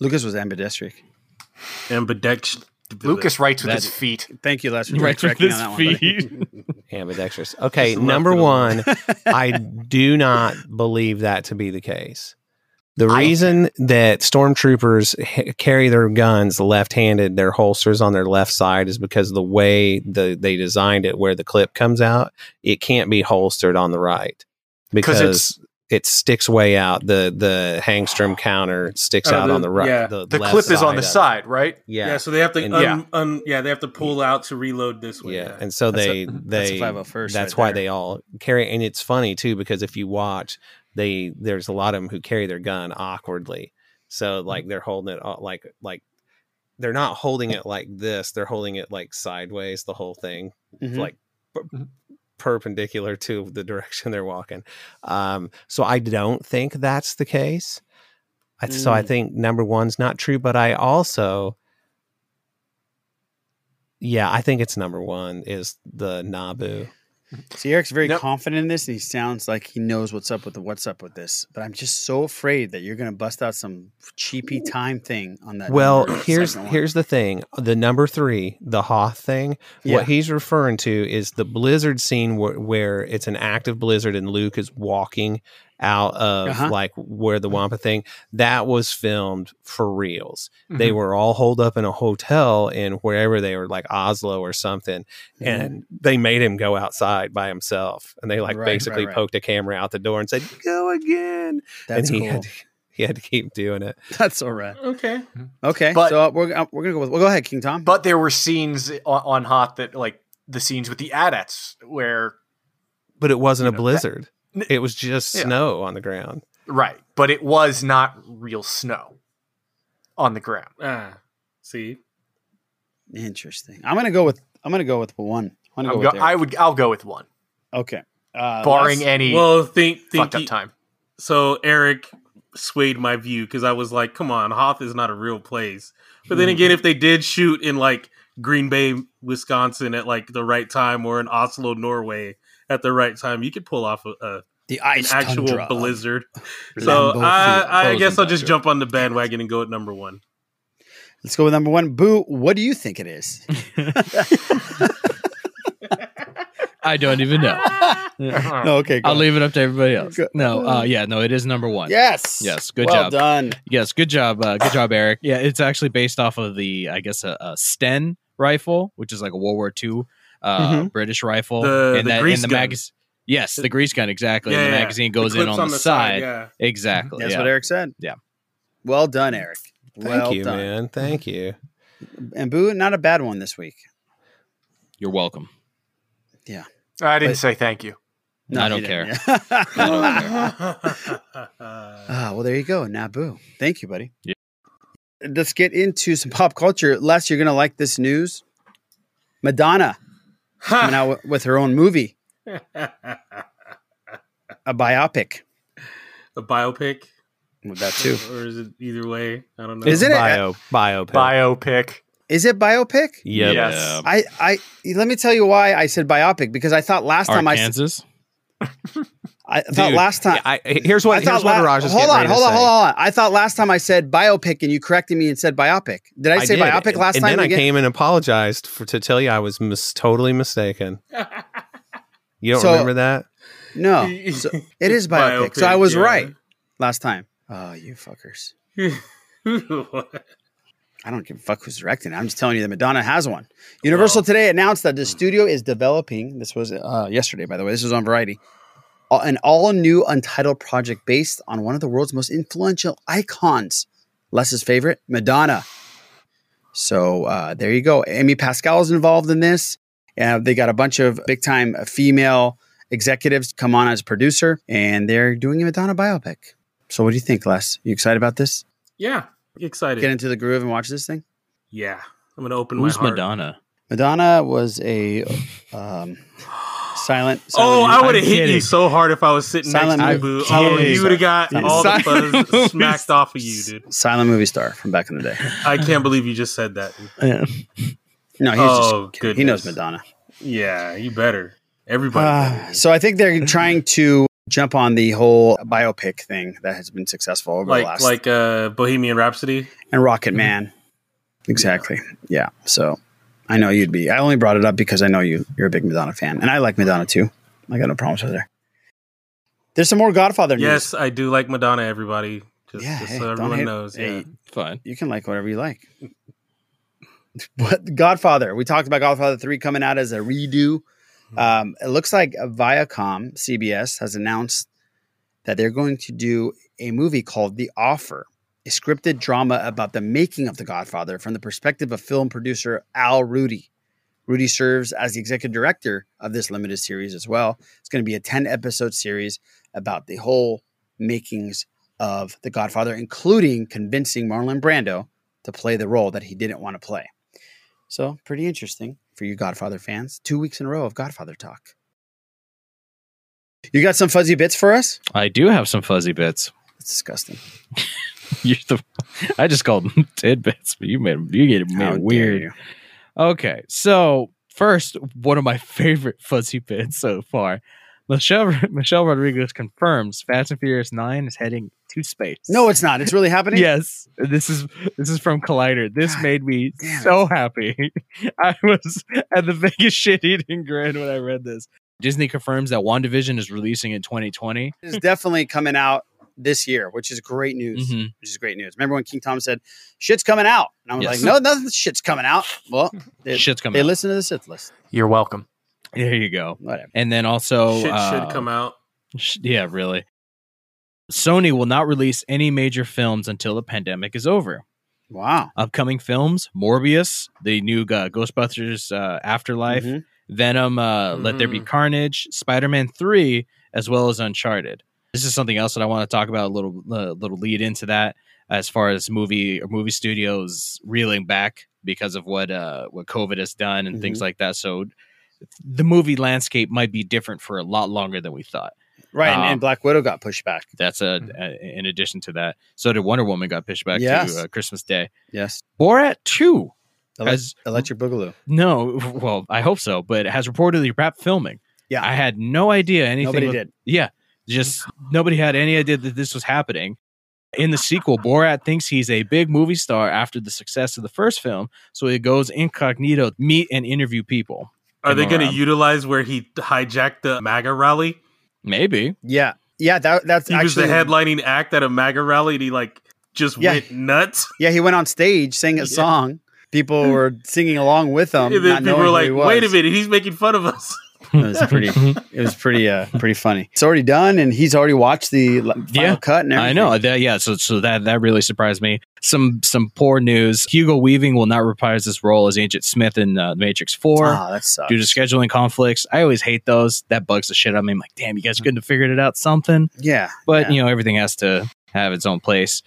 Lucas was ambidextric. Ambidex. Lucas writes with That- his feet. Thank you, Les, for Right with his on that one. feet. [laughs] Ambidextrous. Okay, number one, I do not believe that to be the case. The reason that stormtroopers h- carry their guns left-handed, their holsters on their left side, is because the way the they designed it, where the clip comes out, it can't be holstered on the right because it sticks way out. The the Hengstler counter sticks Oh, out the- on the right. yeah. The, The left clip is on the of it. side, right? Yeah. Yeah. so they have to And- un, Yeah. un, yeah they have to pull out to reload this way. Yeah, and so That's they a- [clears throat] that's a they 501st that's right why there. they all carry, and it's funny too because if you watch, they there's a lot of them who carry their gun awkwardly. So Mm-hmm. like they're holding it all- like like they're not holding it like this; they're holding it like sideways, the whole thing, Mhm. like per- perpendicular to the direction they're walking. Um, so I don't think that's the case. I, So I Mm. think number one's not true, but I also yeah, I think it's number one is the Naboo. See, Eric's very Nope. confident in this, and he sounds like he knows what's up with the what's up with this. But I'm just so afraid that you're going to bust out some cheapy time thing on that. Well, here's here's the thing. The number three, the Hoth thing. Yeah. What he's referring to is the blizzard scene where, where it's an active blizzard and Luke is walking out of Uh-huh. like where the Wampa thing that was filmed for reals. They Mhm. were all holed up in a hotel in wherever they were, like Oslo or something, Mhm. and they made him go outside by himself, and they like Right, basically right, right. poked a camera out the door and said, "Go again." That's and he cool. had to, he had to keep doing it. [laughs] That's all right. Okay. Okay, But- so uh, we're uh, we're gonna go with. Well, go ahead, King Tom. But there were scenes on, on Hoth that like the scenes with the AT-ATs where But it wasn't You a know, that- blizzard. It was just Yeah. snow on the ground. right, but it was not real snow on the ground. Ah, see, Interesting. I'm gonna go with. I'm gonna go with one. I'm gonna I'm go go- with. I would I'll go with one, Okay. Uh, barring Les? any well, think think fucked up you- time. So Eric swayed my view because I was like, "Come on, Hoth is not a real place." But then Mhm. again, if they did shoot in like Green Bay, Wisconsin, at like the right time, or in Oslo, Norway, at the right time, you could pull off a, a the an actual tundra blizzard. [laughs] So Lambeau I, Field. I guess I'll just jump on the bandwagon and go at number one. Let's go with number one. Boo. What do you think it is? [laughs] [laughs] I don't even know. no. Okay. I'll ahead. leave it up to everybody else. Go- No, uh, yeah, no, it is number one. Yes. Yes, good well job. done. Yes, good job. Uh, good job, Eric. Yeah, it's actually based off of the, I guess, a, a Sten rifle, which is like a World War II uh, Mhm. British rifle. The- and the that, grease and the gun. magazine. Yes, the grease gun, exactly. Yeah, and the yeah. magazine The goes in clips on, the, side. yeah. Exactly. That's yeah. what Eric said. Yeah. Well done, Eric. Thank well you, done. man. Thank you. And Boo, not a bad one this week. You're welcome. Yeah. I didn't But- say thank you. No, I don't didn't, care. yeah. [laughs] [laughs] Ah, well, there you go. Now, Boo. Thank you, buddy. Yeah. Let's get into some pop culture. Les, you're going to like this news. Madonna coming out with, with her own movie, [laughs] a biopic. a biopic, With that too. or is it either way? I don't know. Is it a- bio biopic? Biopic. Is it biopic? Yep. Yes. I, I let me tell you why I said biopic because I thought last time I, s- [laughs] Arkansas. I thought last time I, here's what I thought here's what la- Raj is hold on, hold on, hold on. I thought last time I said biopic and you corrected me and said biopic. Did I say did. biopic last and time? then I came and apologized for to tell you I was mis- totally mistaken. [laughs] You don't So- remember that? No, [laughs] so it is biopic. So I was yeah. right last time. Oh, you fuckers! [laughs] I don't give a fuck who's directing. it. I'm just telling you that Madonna has one. Universal today announced that the studio is developing. This was uh, yesterday, by the way. This was on Variety. An all new untitled project based on one of the world's most influential icons. Les's favorite, Madonna. So uh, there you go. Amy Pascal is involved in this. Uh, they got a bunch of big time female executives come on as producer, and they're doing a Madonna biopic. So what do you think, Les? You excited about this? yeah, excited. Get into the groove and watch this thing. yeah, I'm gonna open Who's my heart. Madonna? Madonna was a um, silent. Oh, I would have hit you so hard if I was sitting Silent next to you, Boo. Oh, you would have got star. all the Silent buzz [laughs] smacked off of you, dude. silent movie star from back in the day. I can't believe you just said that. Yeah. No, he's Oh, just kidding. he knows. Madonna. Yeah, you better. Everybody. Uh, better. so I think they're trying to jump on the whole biopic thing that has been successful over the like last like uh, Bohemian Rhapsody. and Rocket Man. Exactly. Yeah. So I know you'd be. I only brought it up because I know you. You're a big Madonna fan, and I like Madonna too. I got no problems with her. There's some more Godfather news. Yes, I do like Madonna. Everybody, just, Yeah, just hey, so everyone hate- knows. hey, Yeah. Fine. You can like whatever you like. [laughs] But Godfather, we talked about Godfather 3 coming out as a redo. Um, it looks like Viacom, CBS, has announced that they're going to do a movie called The Offer, a scripted drama about the making of The Godfather from the perspective of film producer Al Ruddy. Ruddy serves as the executive director of this limited series as well. It's going to be a 10 episode series about the whole makings of The Godfather, including convincing Marlon Brando to play the role that he didn't want to play. So, pretty interesting for you Godfather fans. Two weeks in a row of Godfather talk. You got some fuzzy bits for us? I do have some fuzzy bits. It's disgusting. [laughs] [laughs] You're the, I just called them [laughs] tidbits, but you made you get made it weird. Okay, so first, one of my [laughs] favorite fuzzy bits so far. Michelle Michelle Rodriguez confirms Fast and Furious Nine is heading to space. No, it's not. It's really happening. Yes, this is this is from Collider. This made me so happy. I was at the biggest shit eating grin when I read this. Disney confirms that WandaVision is releasing in 2020. It's definitely coming out this year, which is great news. Mhm. Which is great news. Remember when King Tom said, shit's coming out? And I was Yes. like, no, nothing shit's coming out. Well, [laughs] they, Shit's coming They out. listen to the Sith list. You're welcome. There you go. Whatever. And then also, Shit uh, should come out. sh- Yeah, really. Sony will not release any major films until the pandemic is over. Wow. Upcoming films: Morbius, the new uh, Ghostbusters uh, Afterlife, Mhm. Venom, uh, Let There Be Carnage, Spider Man Three, as well as Uncharted. This is something else that I want to talk about. A little, uh, little lead into that, as far as movie or movie studios reeling back because of what uh, what COVID has done and things Mhm. like that. So, the movie landscape might be different for a lot longer than we thought. Right. and, Um, and Black Widow got pushed back. That's a, a in addition to that. So did Wonder Woman got pushed back Yes. to uh, Christmas Day. Yes. Borat two Ele- has Electric Boogaloo. no, well, I hope so, but it has reportedly wrapped filming. Yeah. I had no idea anything. Nobody did. Yeah, just nobody had any idea that this was happening. In the sequel, Borat thinks he's a big movie star after the success of the first film, so he goes incognito, to meet and interview people. Are they going to utilize where he hijacked the MAGA rally? Maybe. Yeah. Yeah. That, that's He actually was the headlining act at a MAGA rally, and he like just Yeah. went nuts. Yeah. He went on stage, sang a song. People were singing along with him. and then not people knowing were like, "Wait a minute, he's making fun of us." It was pretty. it was pretty. Uh, pretty funny. It's already done, and he's already watched the final yeah, cut. And I know that. Yeah, so so that that really surprised me. Some some poor news. Hugo Weaving will not reprise his role as Agent Smith in uh, Matrix Four Ah, that sucks. due to scheduling conflicts. I always hate those. That bugs the shit out of me. I'm like, damn, you guys couldn't have figured it out something. Yeah, But yeah. you know, everything has to have its own place.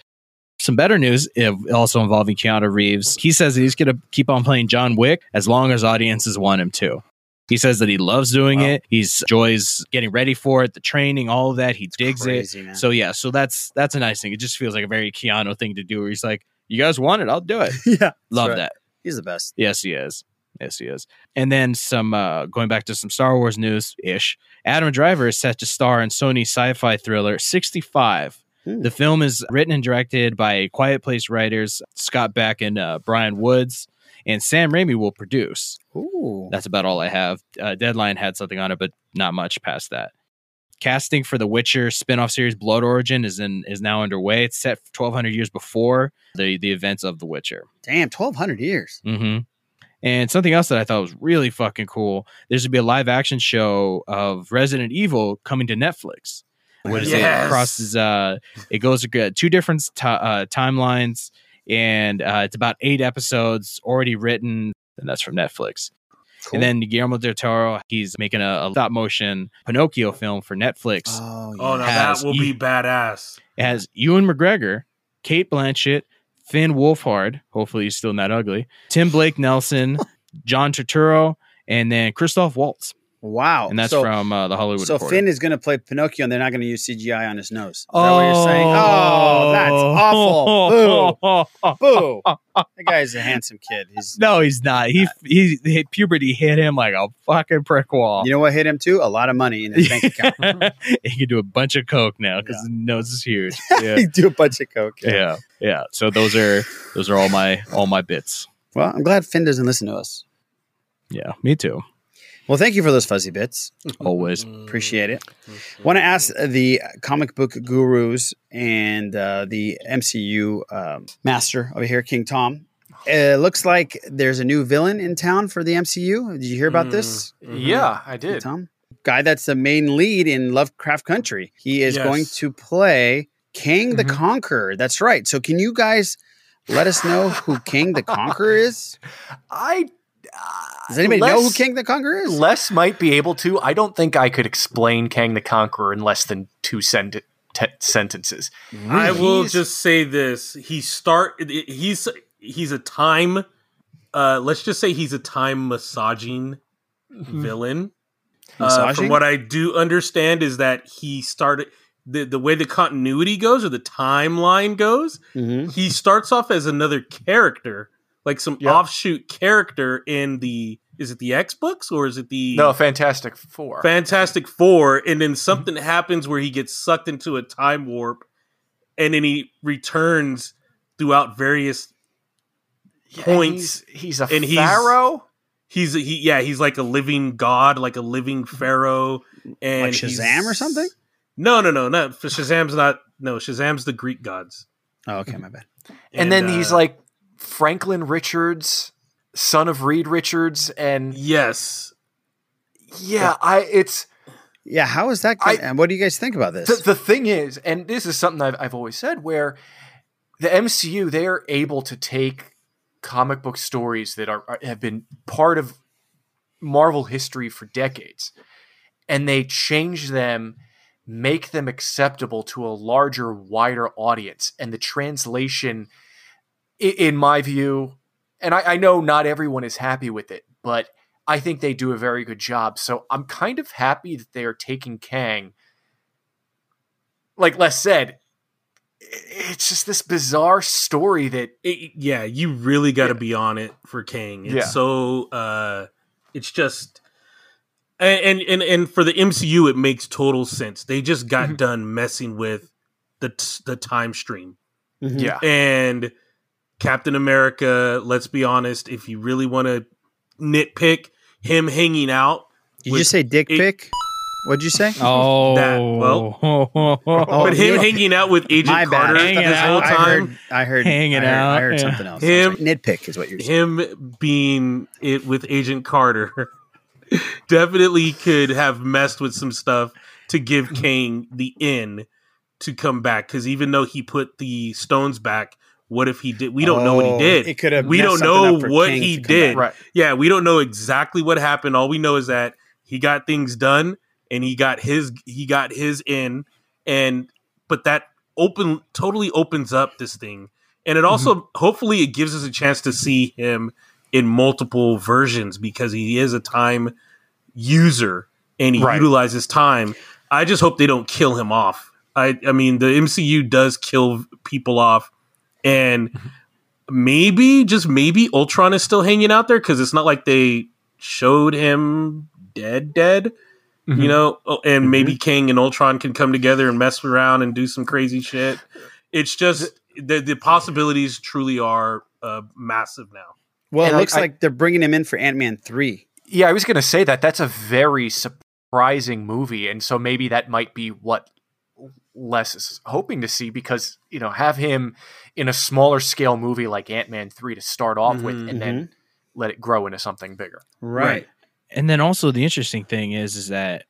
Some better news, uh, also involving Keanu Reeves. He says that he's going to keep on playing John Wick as long as audiences want him to. He says that he loves doing it. He's enjoys getting ready for it, the training, all of that. He digs crazy, it. man. So yeah, so that's that's a nice thing. It just feels like a very Keanu thing to do. Where he's like, "You guys want it? I'll do it." [laughs] yeah, Love right. that. He's the best. Yes, he is. Yes, he is. And then some uh going back to some Star Wars news ish. Adam Driver is set to star in Sony's sci-fi thriller 65. Hmm. The film is written and directed by Quiet Place writers Scott Beck and uh, Bryan Woods, and Sam Raimi will produce. Ooh. That's about all I have. Uh, Deadline had something on it, but not much past that. Casting for the Witcher spin-off series Blood Origin is in is now underway. It's set 1200 years before the the events of The Witcher. Damn, twelve hundred years. Mm-hmm. And something else that I thought was really fucking cool. There's going to be a live action show of Resident Evil coming to Netflix. What is Yes. it? Crosses. Uh, it goes to two different ti uh, timelines, and uh, it's about eight episodes already written, and that's from Netflix. And then Guillermo del Toro, he's making a, a stop motion Pinocchio film for Netflix. Oh, Oh no, Has that will e- be badass. It has Ewan McGregor, Cate Blanchett, Finn Wolfhard. Hopefully, he's still not ugly. Tim Blake Nelson, [laughs] John Turturro, and then Christoph Waltz. Wow. And that's so, from uh, the Hollywood So Reporter. Finn is going to play Pinocchio, and they're not going to use CGI on his nose. Is that what you're saying? Oh, that's awful. [laughs] Boo. Boo. That guy's a handsome kid. He's. no, he's not. He, he, he puberty hit him like a fucking brick wall. You know what hit him too? A lot of money in his bank [laughs] account. [laughs] he can do a bunch of coke now because his nose is huge. Yeah. he do a bunch of coke. yeah, yeah. So those are those are all my all my bits. Well, I'm glad Finn doesn't listen to us. Yeah, me too. Well, thank you for those fuzzy bits. [laughs] Always. Appreciate it. Want to ask the comic book gurus and uh, the MCU um, master over here, King Tom. [sighs] It looks like there's a new villain in town for the MCU. Did you hear about this? Yeah, I did. Tom? Guy that's the main lead in Lovecraft Country. He is Yes. going to play Kang the Conqueror. That's right. So, can you guys let us know who Kang the Conqueror is? [laughs] I Does anybody know who Les- Kang the Conqueror is? Les might be able to. I don't think I could explain Kang the Conqueror in less than two sent- te- sentences. I will He's- just say this: he start. He's he's a time. Uh, let's just say he's a time massaging villain. Uh, from what I do understand is that he started the the way the continuity goes or the timeline goes. Mhm. He starts off as another character, like some Yep. offshoot character in the. Is it the X books or is it the No, Fantastic Four. Fantastic Four, and then something happens where he gets sucked into a time warp, and then he returns throughout various Yeah, points. He's, he's a and he's- pharaoh. he's he yeah he's like a living god, like a living pharaoh, and Like Shazam or something? No, no, no, no. Shazam's not. No, Shazam's the Greek gods. Oh, okay, my bad. [laughs] And, then he's uh, like Franklin Richards, son of Reed Richards, and yes, yeah, I it's Yeah, how is that? Gonna, I, and what do you guys think about this? the, the thing is, and this is something I've, I've always said, where the MCU they are able to take comic book stories that are, are have been part of Marvel history for decades, and they change them, make them acceptable to a larger, wider audience, and the translation, i- in my view, and I, I know not everyone is happy with it, but I think they do a very good job. So I'm kind of happy that they are taking Kang. Like Les said, it's just this bizarre story that it, yeah, you really got to be on it for Kang. It's Yeah. so uh it's just and, and and and for the MCU it makes total sense. They just got Mm-hmm. done messing with the t- the time stream. Mhm. Yeah. And Captain America, let's be honest, if you really want to nitpick him hanging out Did you with just say dick a- pic? What'd you say? Oh, That- well, Oh, [laughs] but him oh, yeah. hanging out with Agent My bad. Carter Hanging this out. whole I time. heard, I heard Hanging I heard, out, I heard yeah. something else. Him- Him, nitpick is what you're saying. him being it with Agent Carter [laughs] definitely could have messed with some stuff to give Kang the in to come back. Because even though he put the stones back, what if he did? We don't know what he Oh, did. it could have We don't know what Kang he did. Right. Yeah, we don't know exactly what happened. All we know is that he got things done and he got his he got his in and but that open totally opens up this thing and it also Mm-hmm. hopefully it gives us a chance to see him in multiple versions because he is a time user and he Right. utilizes time i just hope they don't kill him off i i mean the mcu does kill people off and maybe just maybe ultron is still hanging out there because it's not like they showed him dead dead you know? Oh, and maybe Kang and ultron can come together and mess around and do some crazy shit. It's just the, the possibilities truly are uh, massive now. Well, And it looks I- like they're bringing him in for Ant Man three. Yeah, I was going to say that. That's a very surprising movie, and so maybe that might be what Les is hoping to see because you know have him in a smaller scale movie like Ant Man three to start off with, and then let it grow into something bigger. Right. And then also the interesting thing is is that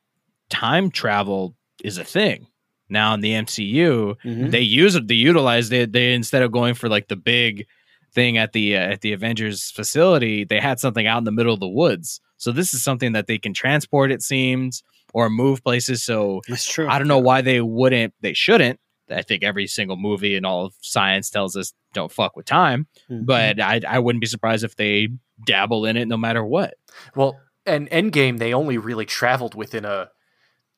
time travel is a thing. Now in the MCU, Mhm. they use it, they utilize it. They instead of going for like the big thing at the uh, at the Avengers facility, they had something out in the middle of the woods. So this is something that they can transport, it seems, or move places. So That's true. I don't know why they wouldn't, they shouldn't. I think every single movie and all of science tells us don't fuck with time. Mhm. But I, I wouldn't be surprised if they dabble in it no matter what. Well, and Endgame they only really traveled within a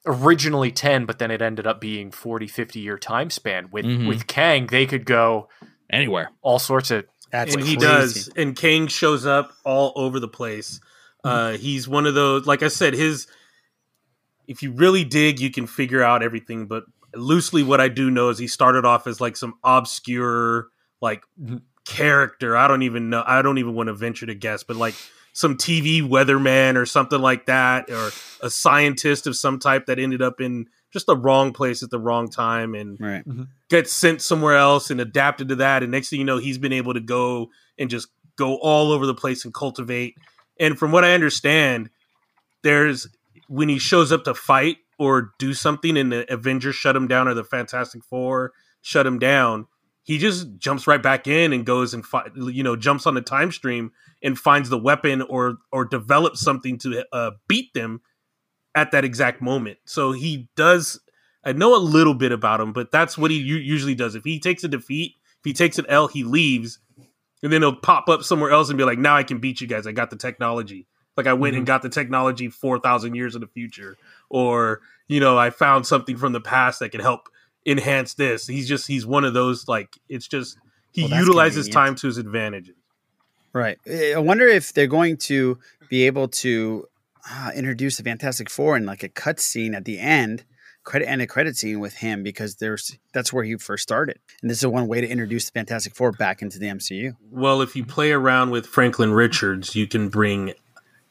originally 10 but then it ended up being 40 50 year time span with Mhm. with Kang they could go Anywhere. all sorts of That's and he does and Kang shows up all over the place uh he's one of those like i said his if you really dig you can figure out everything but loosely what i do know is he started off as like some obscure like mm-hmm. character i don't even know i don't even want to venture to guess but like some tv weatherman or something like that or a scientist of some type that ended up in just the wrong place at the wrong time and Right. Mm-hmm. gets sent somewhere else and adapted to that. And next thing you know, he's been able to go and just go all over the place and cultivate. And from what I understand, there's when he shows up to fight or do something and the Avengers shut him down or the Fantastic Four shut him down, he just jumps right back in and goes and you know jumps on the time stream and finds the weapon or or develops something to uh, beat them at that exact moment. So he does. I know a little bit about him, but that's what he u- usually does. If he takes a defeat, if he takes an L, he leaves, and then he'll pop up somewhere else and be like, "Now I can beat you guys. I got the technology. Like I went and got the technology four thousand years in the future, or you know, I found something from the past that could help enhance this." He's just he's one of those like it's just he Well, utilizes convenient. time to his advantage. Right. I wonder if they're going to be able to uh, introduce the Fantastic Four in like a cut scene at the end, credit and a credit scene with him because there's that's where he first started, and this is one way to introduce the Fantastic Four back into the MCU. Well, if you play around with Franklin Richards, you can bring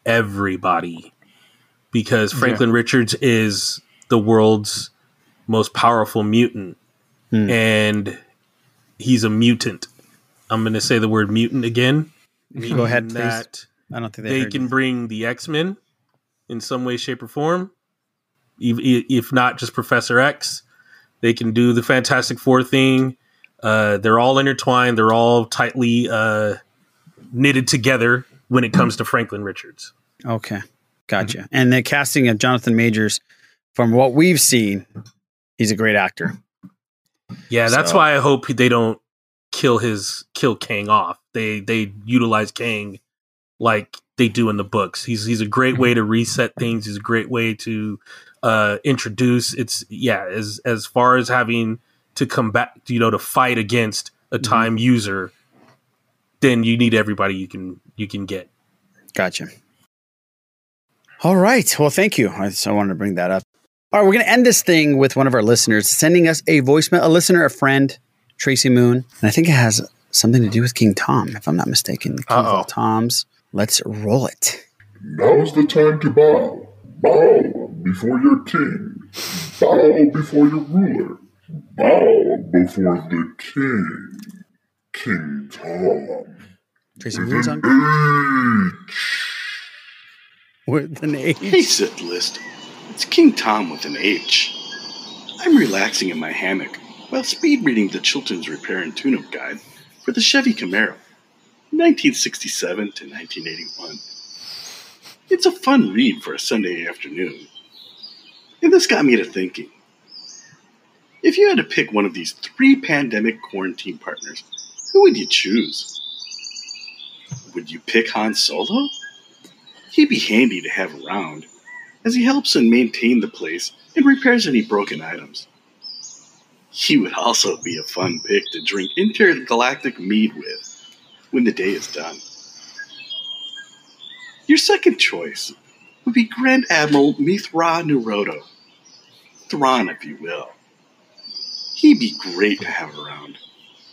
everybody because Franklin Richards is the world's most powerful mutant, Hmm. and he's a mutant. I'm going to say the word mutant again. Go ahead, please. I don't think they, they can you. bring the X Men in some way, shape, or form. If, if not just Professor X, they can do the Fantastic Four thing. Uh, they're all intertwined. They're all tightly uh, knitted together when it comes to Franklin Richards. Okay, gotcha. And the casting of Jonathan Majors, from what we've seen, he's a great actor. Yeah, that's So- why I hope they don't kill his kill Kang off. They they utilize Kang like they do in the books. He's he's a great way to reset things. He's a great way to uh introduce it's yeah, as as far as having to come back, you know, to fight against a Mm-hmm. time user, then you need everybody you can you can get. Gotcha. All right. Well, thank you. I, so I wanted to bring that up. All right, we're going to end this thing with one of our listeners sending us a voicemail, a listener, a friend, Tracy Moon. And I think it has something to do with King Tom, if I'm not mistaken. The King of all Toms. Let's roll it. Now's the time to bow. Bow before your king. Bow before your ruler. Bow before the king. King Tom. Tracy With Moon's an on. H. With an H. Hey, Sith List. It's King Tom with an H. I'm relaxing in my hammock while speed reading the Chilton's Repair and Tune-Up Guide for the Chevy Camaro, 1967 to 1981. It's a fun read for a Sunday afternoon. And this got me to thinking. If you had to pick one of these three pandemic quarantine partners, who would you choose? Would you pick Han Solo? He'd be handy to have around, as he helps and maintain the place and repairs any broken items. He would also be a fun pick to drink intergalactic mead with when the day is done. Your second choice would be Grand Admiral Mitth'raw'nuruodo. Thrawn, if you will. He'd be great to have around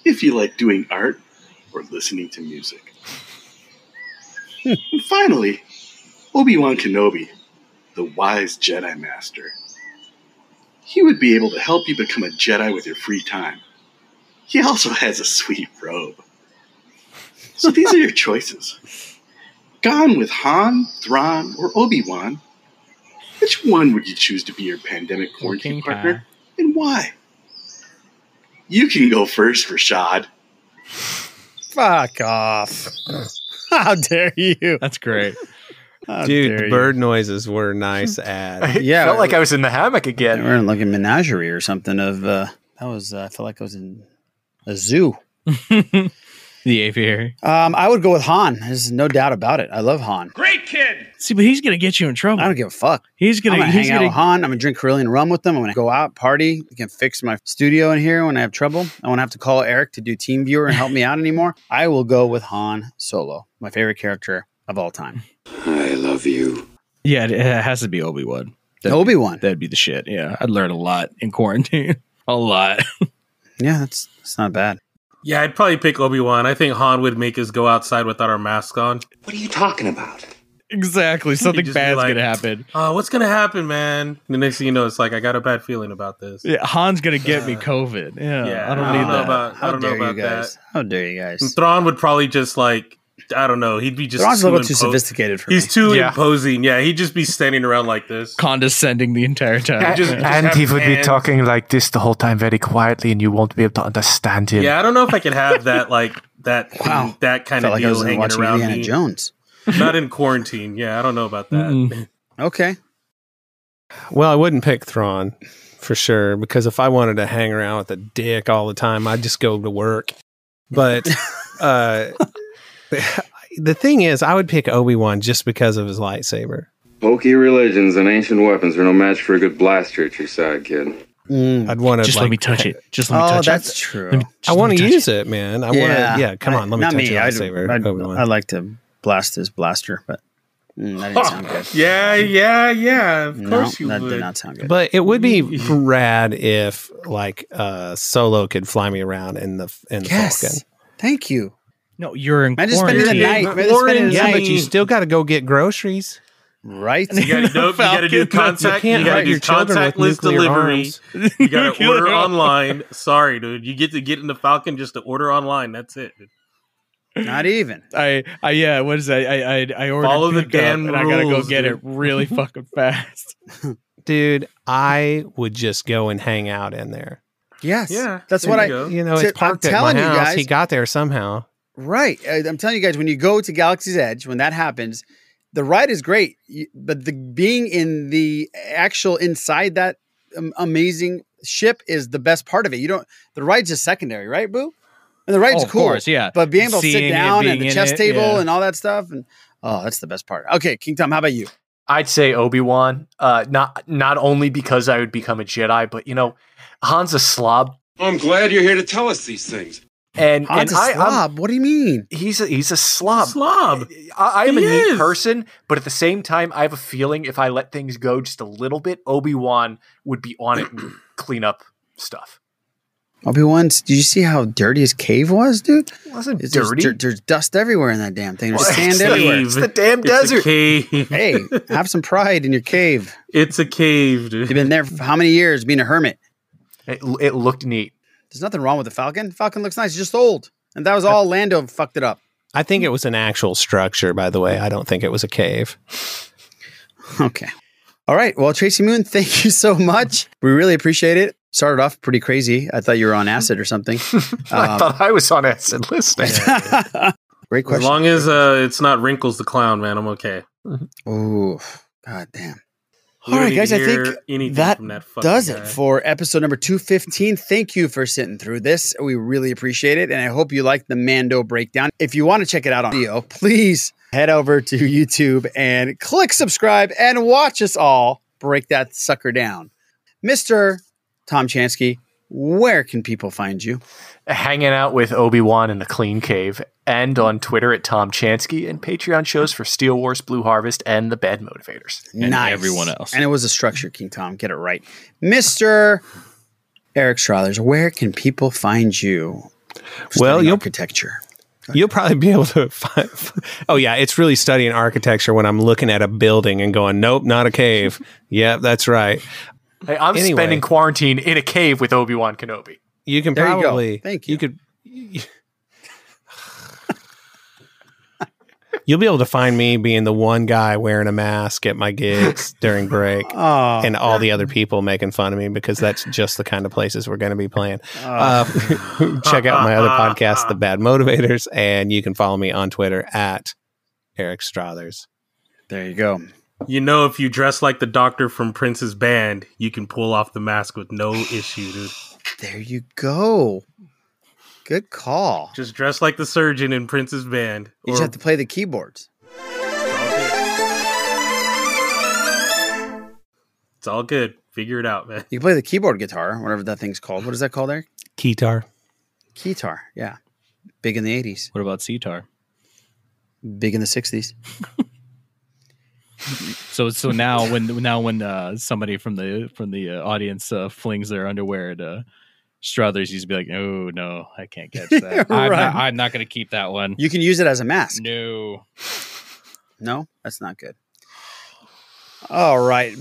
if you like doing art or listening to music. and finally, Obi-Wan Kenobi, the wise Jedi Master. He would be able to help you become a Jedi with your free time. He also has a sweet robe. So these are your [laughs] choices. Gone with Han, Thrawn, or Obi-Wan. Which one would you choose to be your pandemic quarantine partner, and why? You can go first, Rashad. Fuck off. [laughs] How dare you? That's great. How Dude, dare the you. bird noises were nice [laughs] to add. Yeah, felt like I was in the hammock again. We're in like a menagerie or something of uh that was uh, I felt like I was in a zoo. [laughs] The aviary. Um I would go with Han. There's no doubt about it. I love Han. Great kid. See, but he's gonna get you in trouble. I don't give a fuck. He's gonna. I'm gonna he's hang out gonna. with Han. I'm gonna drink Corellian rum with them. I'm gonna go out, party. I can fix my studio in here when I have trouble. I won't have to call Eric to do Team Viewer and help me out anymore. I will go with Han Solo, my favorite character of all time. I love you. Yeah, it, it has to be Obi Wan. Obi Wan. That'd be the shit. Yeah, I'd learn a lot in quarantine. [laughs] a lot. Yeah, that's that's not bad. Yeah, I'd probably pick Obi Wan. I think Han would make us go outside without our masks on. What are you talking about? Exactly. Something just be bad's like- gonna happen. Oh, what's gonna happen, man? The next thing you know, it's like I got a bad feeling about this. Yeah, Han's gonna get me uh, COVID. Yeah, Yeah, I don't I need don't know that. about- I don't know dare you about guys? that. How dare you guys? And Thrawn would probably just like I don't know. He'd be just Thrawn's a little too sophisticated for He's me. too Yeah. imposing. Yeah, he'd just be standing around like this. Condescending the entire time. just- and have he would be talking like this the whole time very quietly, and you won't be able to understand him. Yeah, I don't know if I could have that like that Wow. that kind Felt of like I deal was hanging watching around Indiana me. Jones. Not in quarantine. Yeah, I don't know about that. Mm-mm. Okay. Well, I wouldn't pick Thrawn for sure because if I wanted to hang around with a dick all the time, I'd just go to work. But [laughs] uh, the thing is, I would pick Obi Wan just because of his lightsaber. Pokey religions and ancient weapons are no match for a good blaster at your side, kid. I'd want to Just like, let me touch it. Just let me Oh, touch that's it. true. Me- I want to use it, man. I want to. Yeah, come on, let me Not touch me. your I'd, lightsaber. I'd, Obi-Wan. I'd like to blast his blaster, but mm, that didn't sound good. Yeah, yeah, yeah. Of No, course you that would. did not sound good. But it would be [laughs] rad if like uh Solo could fly me around in the in the yes. Falcon. Thank you. No, you're in Imagine spending the quarantine. night. Imagine spending the Yeah, night. but you still got to go get groceries. Right. You gotta, do, you gotta do [laughs] contact. You You, can't gotta do your children with contactless delivery. arms. You gotta [laughs] order online. Sorry, dude. You get to get in the Falcon just to order online. That's it. dude. Not even. [laughs] I, I, yeah. What is that? I, I, I ordered Follow the damn and I gotta go rules, get dude. it [laughs] really fucking fast. Dude, I would just go and hang out in there. Yes. Yeah, That's what you I. go. You know, So, it's parked I'm at my telling you house. guys- he got there somehow. Right. I- I'm telling you guys, when you go to Galaxy's Edge, when that happens, the ride is great, but the being in the actual inside that um, amazing ship is the best part of it. You don't. The ride's just secondary, right, Boo? And the ride's Oh, of cool, course, yeah. But being able to sit down being and the chess it, table yeah. and all that stuff, and oh, that's the best part. Okay, King Tom, how about you? I'd say Obi Wan. Uh, not not only because I would become a Jedi, but you know, Han's a slob, I'm glad you're here to tell us these things. and Han's and a I, I'm- slob. what do you mean? he's a he's a slob. Slob. I, I'm He a neat person, but at the same time, I have a feeling if I let things go just a little bit, Obi Wan would be on it and [clears throat] clean up stuff. Obi Wan, did you see how dirty his cave was, dude? It wasn't It's- there's, dirty. dir- there's dust everywhere in that damn thing. There's Well, sand it's the- everywhere. It's the damn It's a desert. cave. hey, have some pride in your cave. It's a cave, dude. You've been there for how many years being a hermit? It, it looked neat. There's nothing wrong with the Falcon. Falcon looks nice. It's just old. And that was all Lando fucked it up. I think it was an actual structure, by the way. I don't think it was a cave. [laughs] Okay. All right. Well, Tracy Moon, [laughs] thank you so much. We really appreciate it. Started off pretty crazy. I thought you were on acid or something. [laughs] I Um, thought I was on acid listening. [laughs] Great question. As long as uh, it's not Wrinkles the Clown, man, I'm okay. Ooh, god damn. We All don't right, need guys, I think that, that does guy. it for episode number 215. Thank you for sitting through this. We really appreciate it. And I hope you liked the Mando breakdown. If you want to check it out on video, please head over to YouTube and click subscribe and watch us all break that sucker down. Mr. Tom Chansky, where can people find you? Hanging out with Obi Wan in the Clean Cave, and on Twitter at Tom Chansky, and Patreon shows for Steele Wars, Blue Harvest, and the Bad Motivators. And nice. everyone else. And it was a structure, King Tom. Get it right. Mr. Eric Strathers, where can people find you? Well, you'll- architecture. You'll probably be able to [laughs] find. Oh yeah, it's really studying architecture when I'm looking at a building and going, "Nope, not a cave." [laughs] yeah, that's right. Hey, I'm Anyway. spending quarantine in a cave with Obi Wan Kenobi. You can There you go. probably. Thank you. could. You'll be able to find me being the one guy wearing a mask at my gigs [laughs] during break, [laughs] Oh, and all the other people making fun of me because that's just the kind of places we're going to be playing. Uh, [laughs] check out my other podcast, The Bad Motivators, and you can follow me on Twitter at Eric Strathers. there you go. You know, if you dress like the doctor from Prince's band, you can pull off the mask with no issue, dude. There you go. Good call. Just dress like the surgeon in Prince's band. You just have to play the keyboards. It's all good. Figure it out, man. You can play the keyboard guitar, whatever that thing's called. What is that called there? Keytar. Keytar. Yeah. Big in the 80s, What about Cetar? big in the 60s. [laughs] So so now when now when uh, somebody from the from the uh, audience uh, flings their underwear at uh, Struthers, he's be like, "Oh no, I can't catch that. [laughs] I'm, not, I'm not going to keep that one." You can use it as a mask. No, No, that's not good. All right.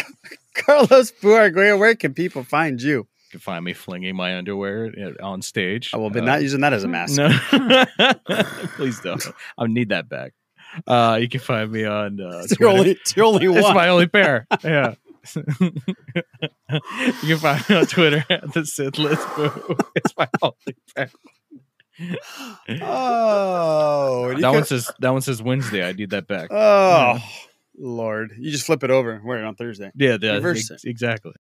[laughs] Carlos Buarguer, where can people find you? you can find me flinging my underwear on stage. I will be Uh, not using that as a mask. No, [laughs] please don't. I need that back. Uh, you can find me on. Uh, [laughs] It's your Twitter. only, it's your only [laughs] It's my only pair. [laughs] Yeah. you can find me on Twitter at the Sith List Boo. It's my only pair. Oh, you That one says that one says Wednesday. I need that back. Oh, Lord. You just flip it over and wear it on Thursday. yeah, the, reverse ex- exactly.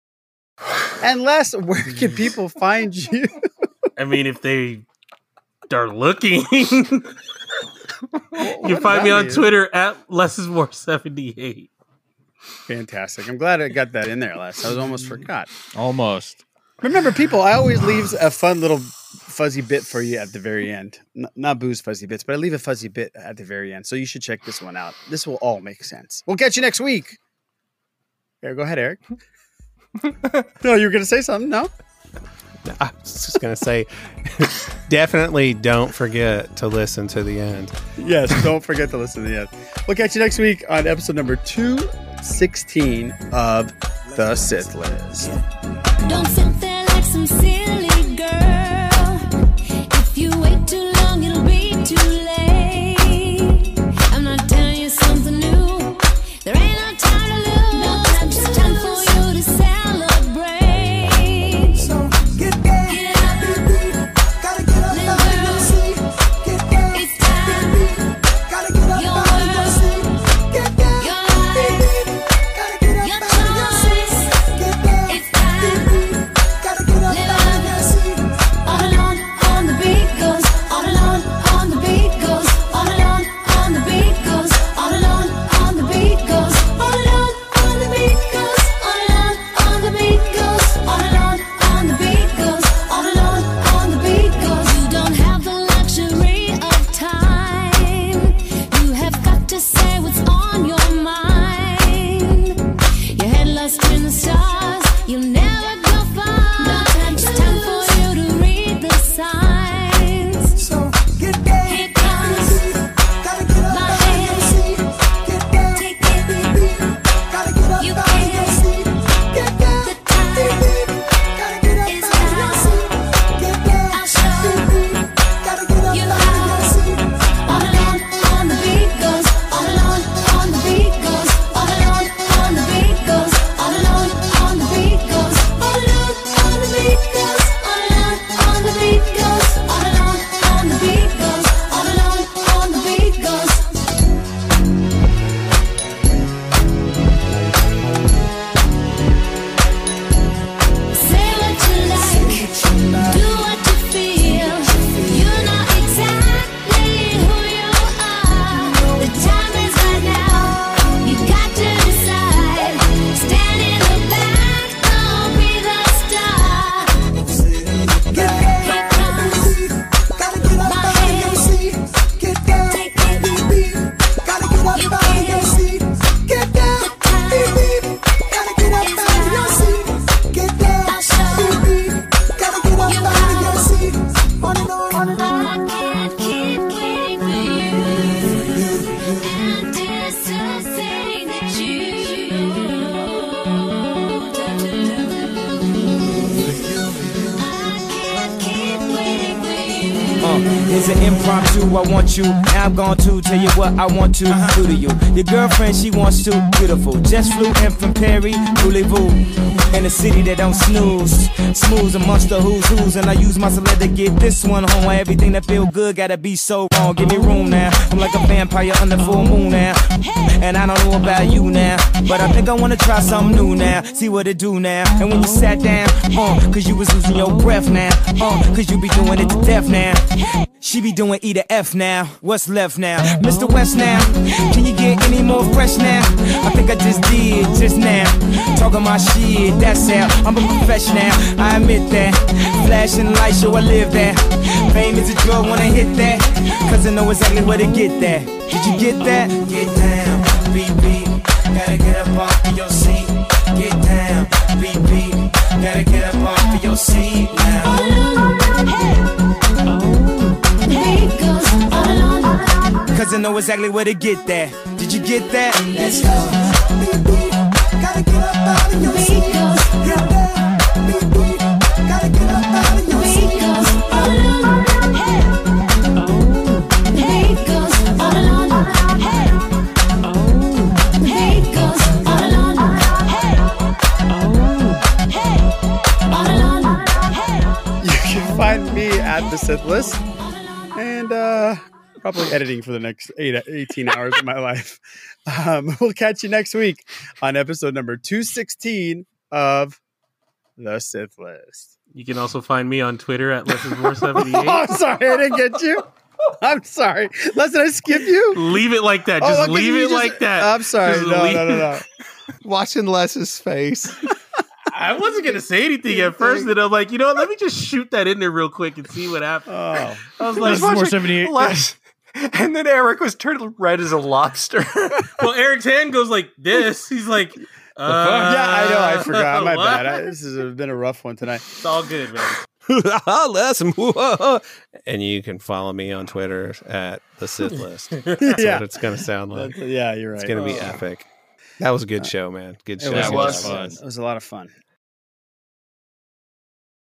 And last, where can people find you? I mean, if they are looking, [laughs] you does find me on mean? Twitter at lessismore78. Fantastic. I'm glad I got that in there, Les. I was almost mm. forgot. Almost. Remember, people, I always [sighs] leave a fun little fuzzy bit for you at the very end. N- not booze fuzzy bits, but I leave a fuzzy bit at the very end. So you should check this one out. This will all make sense. We'll catch you next week. Here, go ahead, Eric. [laughs] no, you were going to say something? No? I was just going to say, [laughs] definitely don't forget to listen to the end. Yes, don't forget to listen to the end. We'll catch you next week on episode number 216 of The Sith List. It's an impromptu, I want you. Now I'm going to tell you what I want to do to you. Your girlfriend, she wants to. Beautiful. Just flew in from Perry, Voulez-vous. In a city that don't snooze. Smooth amongst the who's who's. And I use my celeb to get this one home. Everything that feel good gotta be so wrong. Give me room now. I'm like a vampire under full moon now. And I don't know about you now. But I think I wanna try something new now. See what it do now. And when you sat down, uh, cause you was losing your breath now. Uh, cause you be doing it to death now. She be doing E to F now. What's left now? Mr. West now. Can you get any more fresh now? I think I just did just now. Talking my shit, that's how I'm a professional. I admit that. Flashing lights, show I live that. Fame is a drug, wanna hit that. Cause I know exactly where to get that. Did you get that? Get down, BB. Gotta get up off of your seat. Get down, BB. Gotta get up off of your seat now. cause I know exactly where to get that. Did you get that? Let's go. Find me at the set list probably editing for the next eight, 18 hours of my [laughs] life. Um, [laughs] we'll catch you next week on episode number 216 of The Sith List. You can also find me on Twitter at lessons478. [laughs] Oh, sorry, I didn't get you. I'm sorry. Listen, I skip you. Leave it like that. Oh, Just at leave it just- like that. I'm sorry. No, leave- no, no, no. Watching Les's face. I wasn't gonna say anything at first, and I'm like, you know what? Let me just shoot that in there real quick and see what happens. Oh, I was like, More 78. Les. [laughs] And then Eric was turned red as a lobster. [laughs] well, Eric's hand goes like this. He's like, [laughs] uh, yeah, I know. I forgot. My what? bad. I, this has been a rough one tonight. It's all good, man. Les, and you can follow me on Twitter at the Sith List. That's Yeah. what it's gonna sound like. That's- yeah, you're right. It's gonna be Oh. epic. That was a good show, man. Good It show. was, That a lot was fun. It was a lot of fun.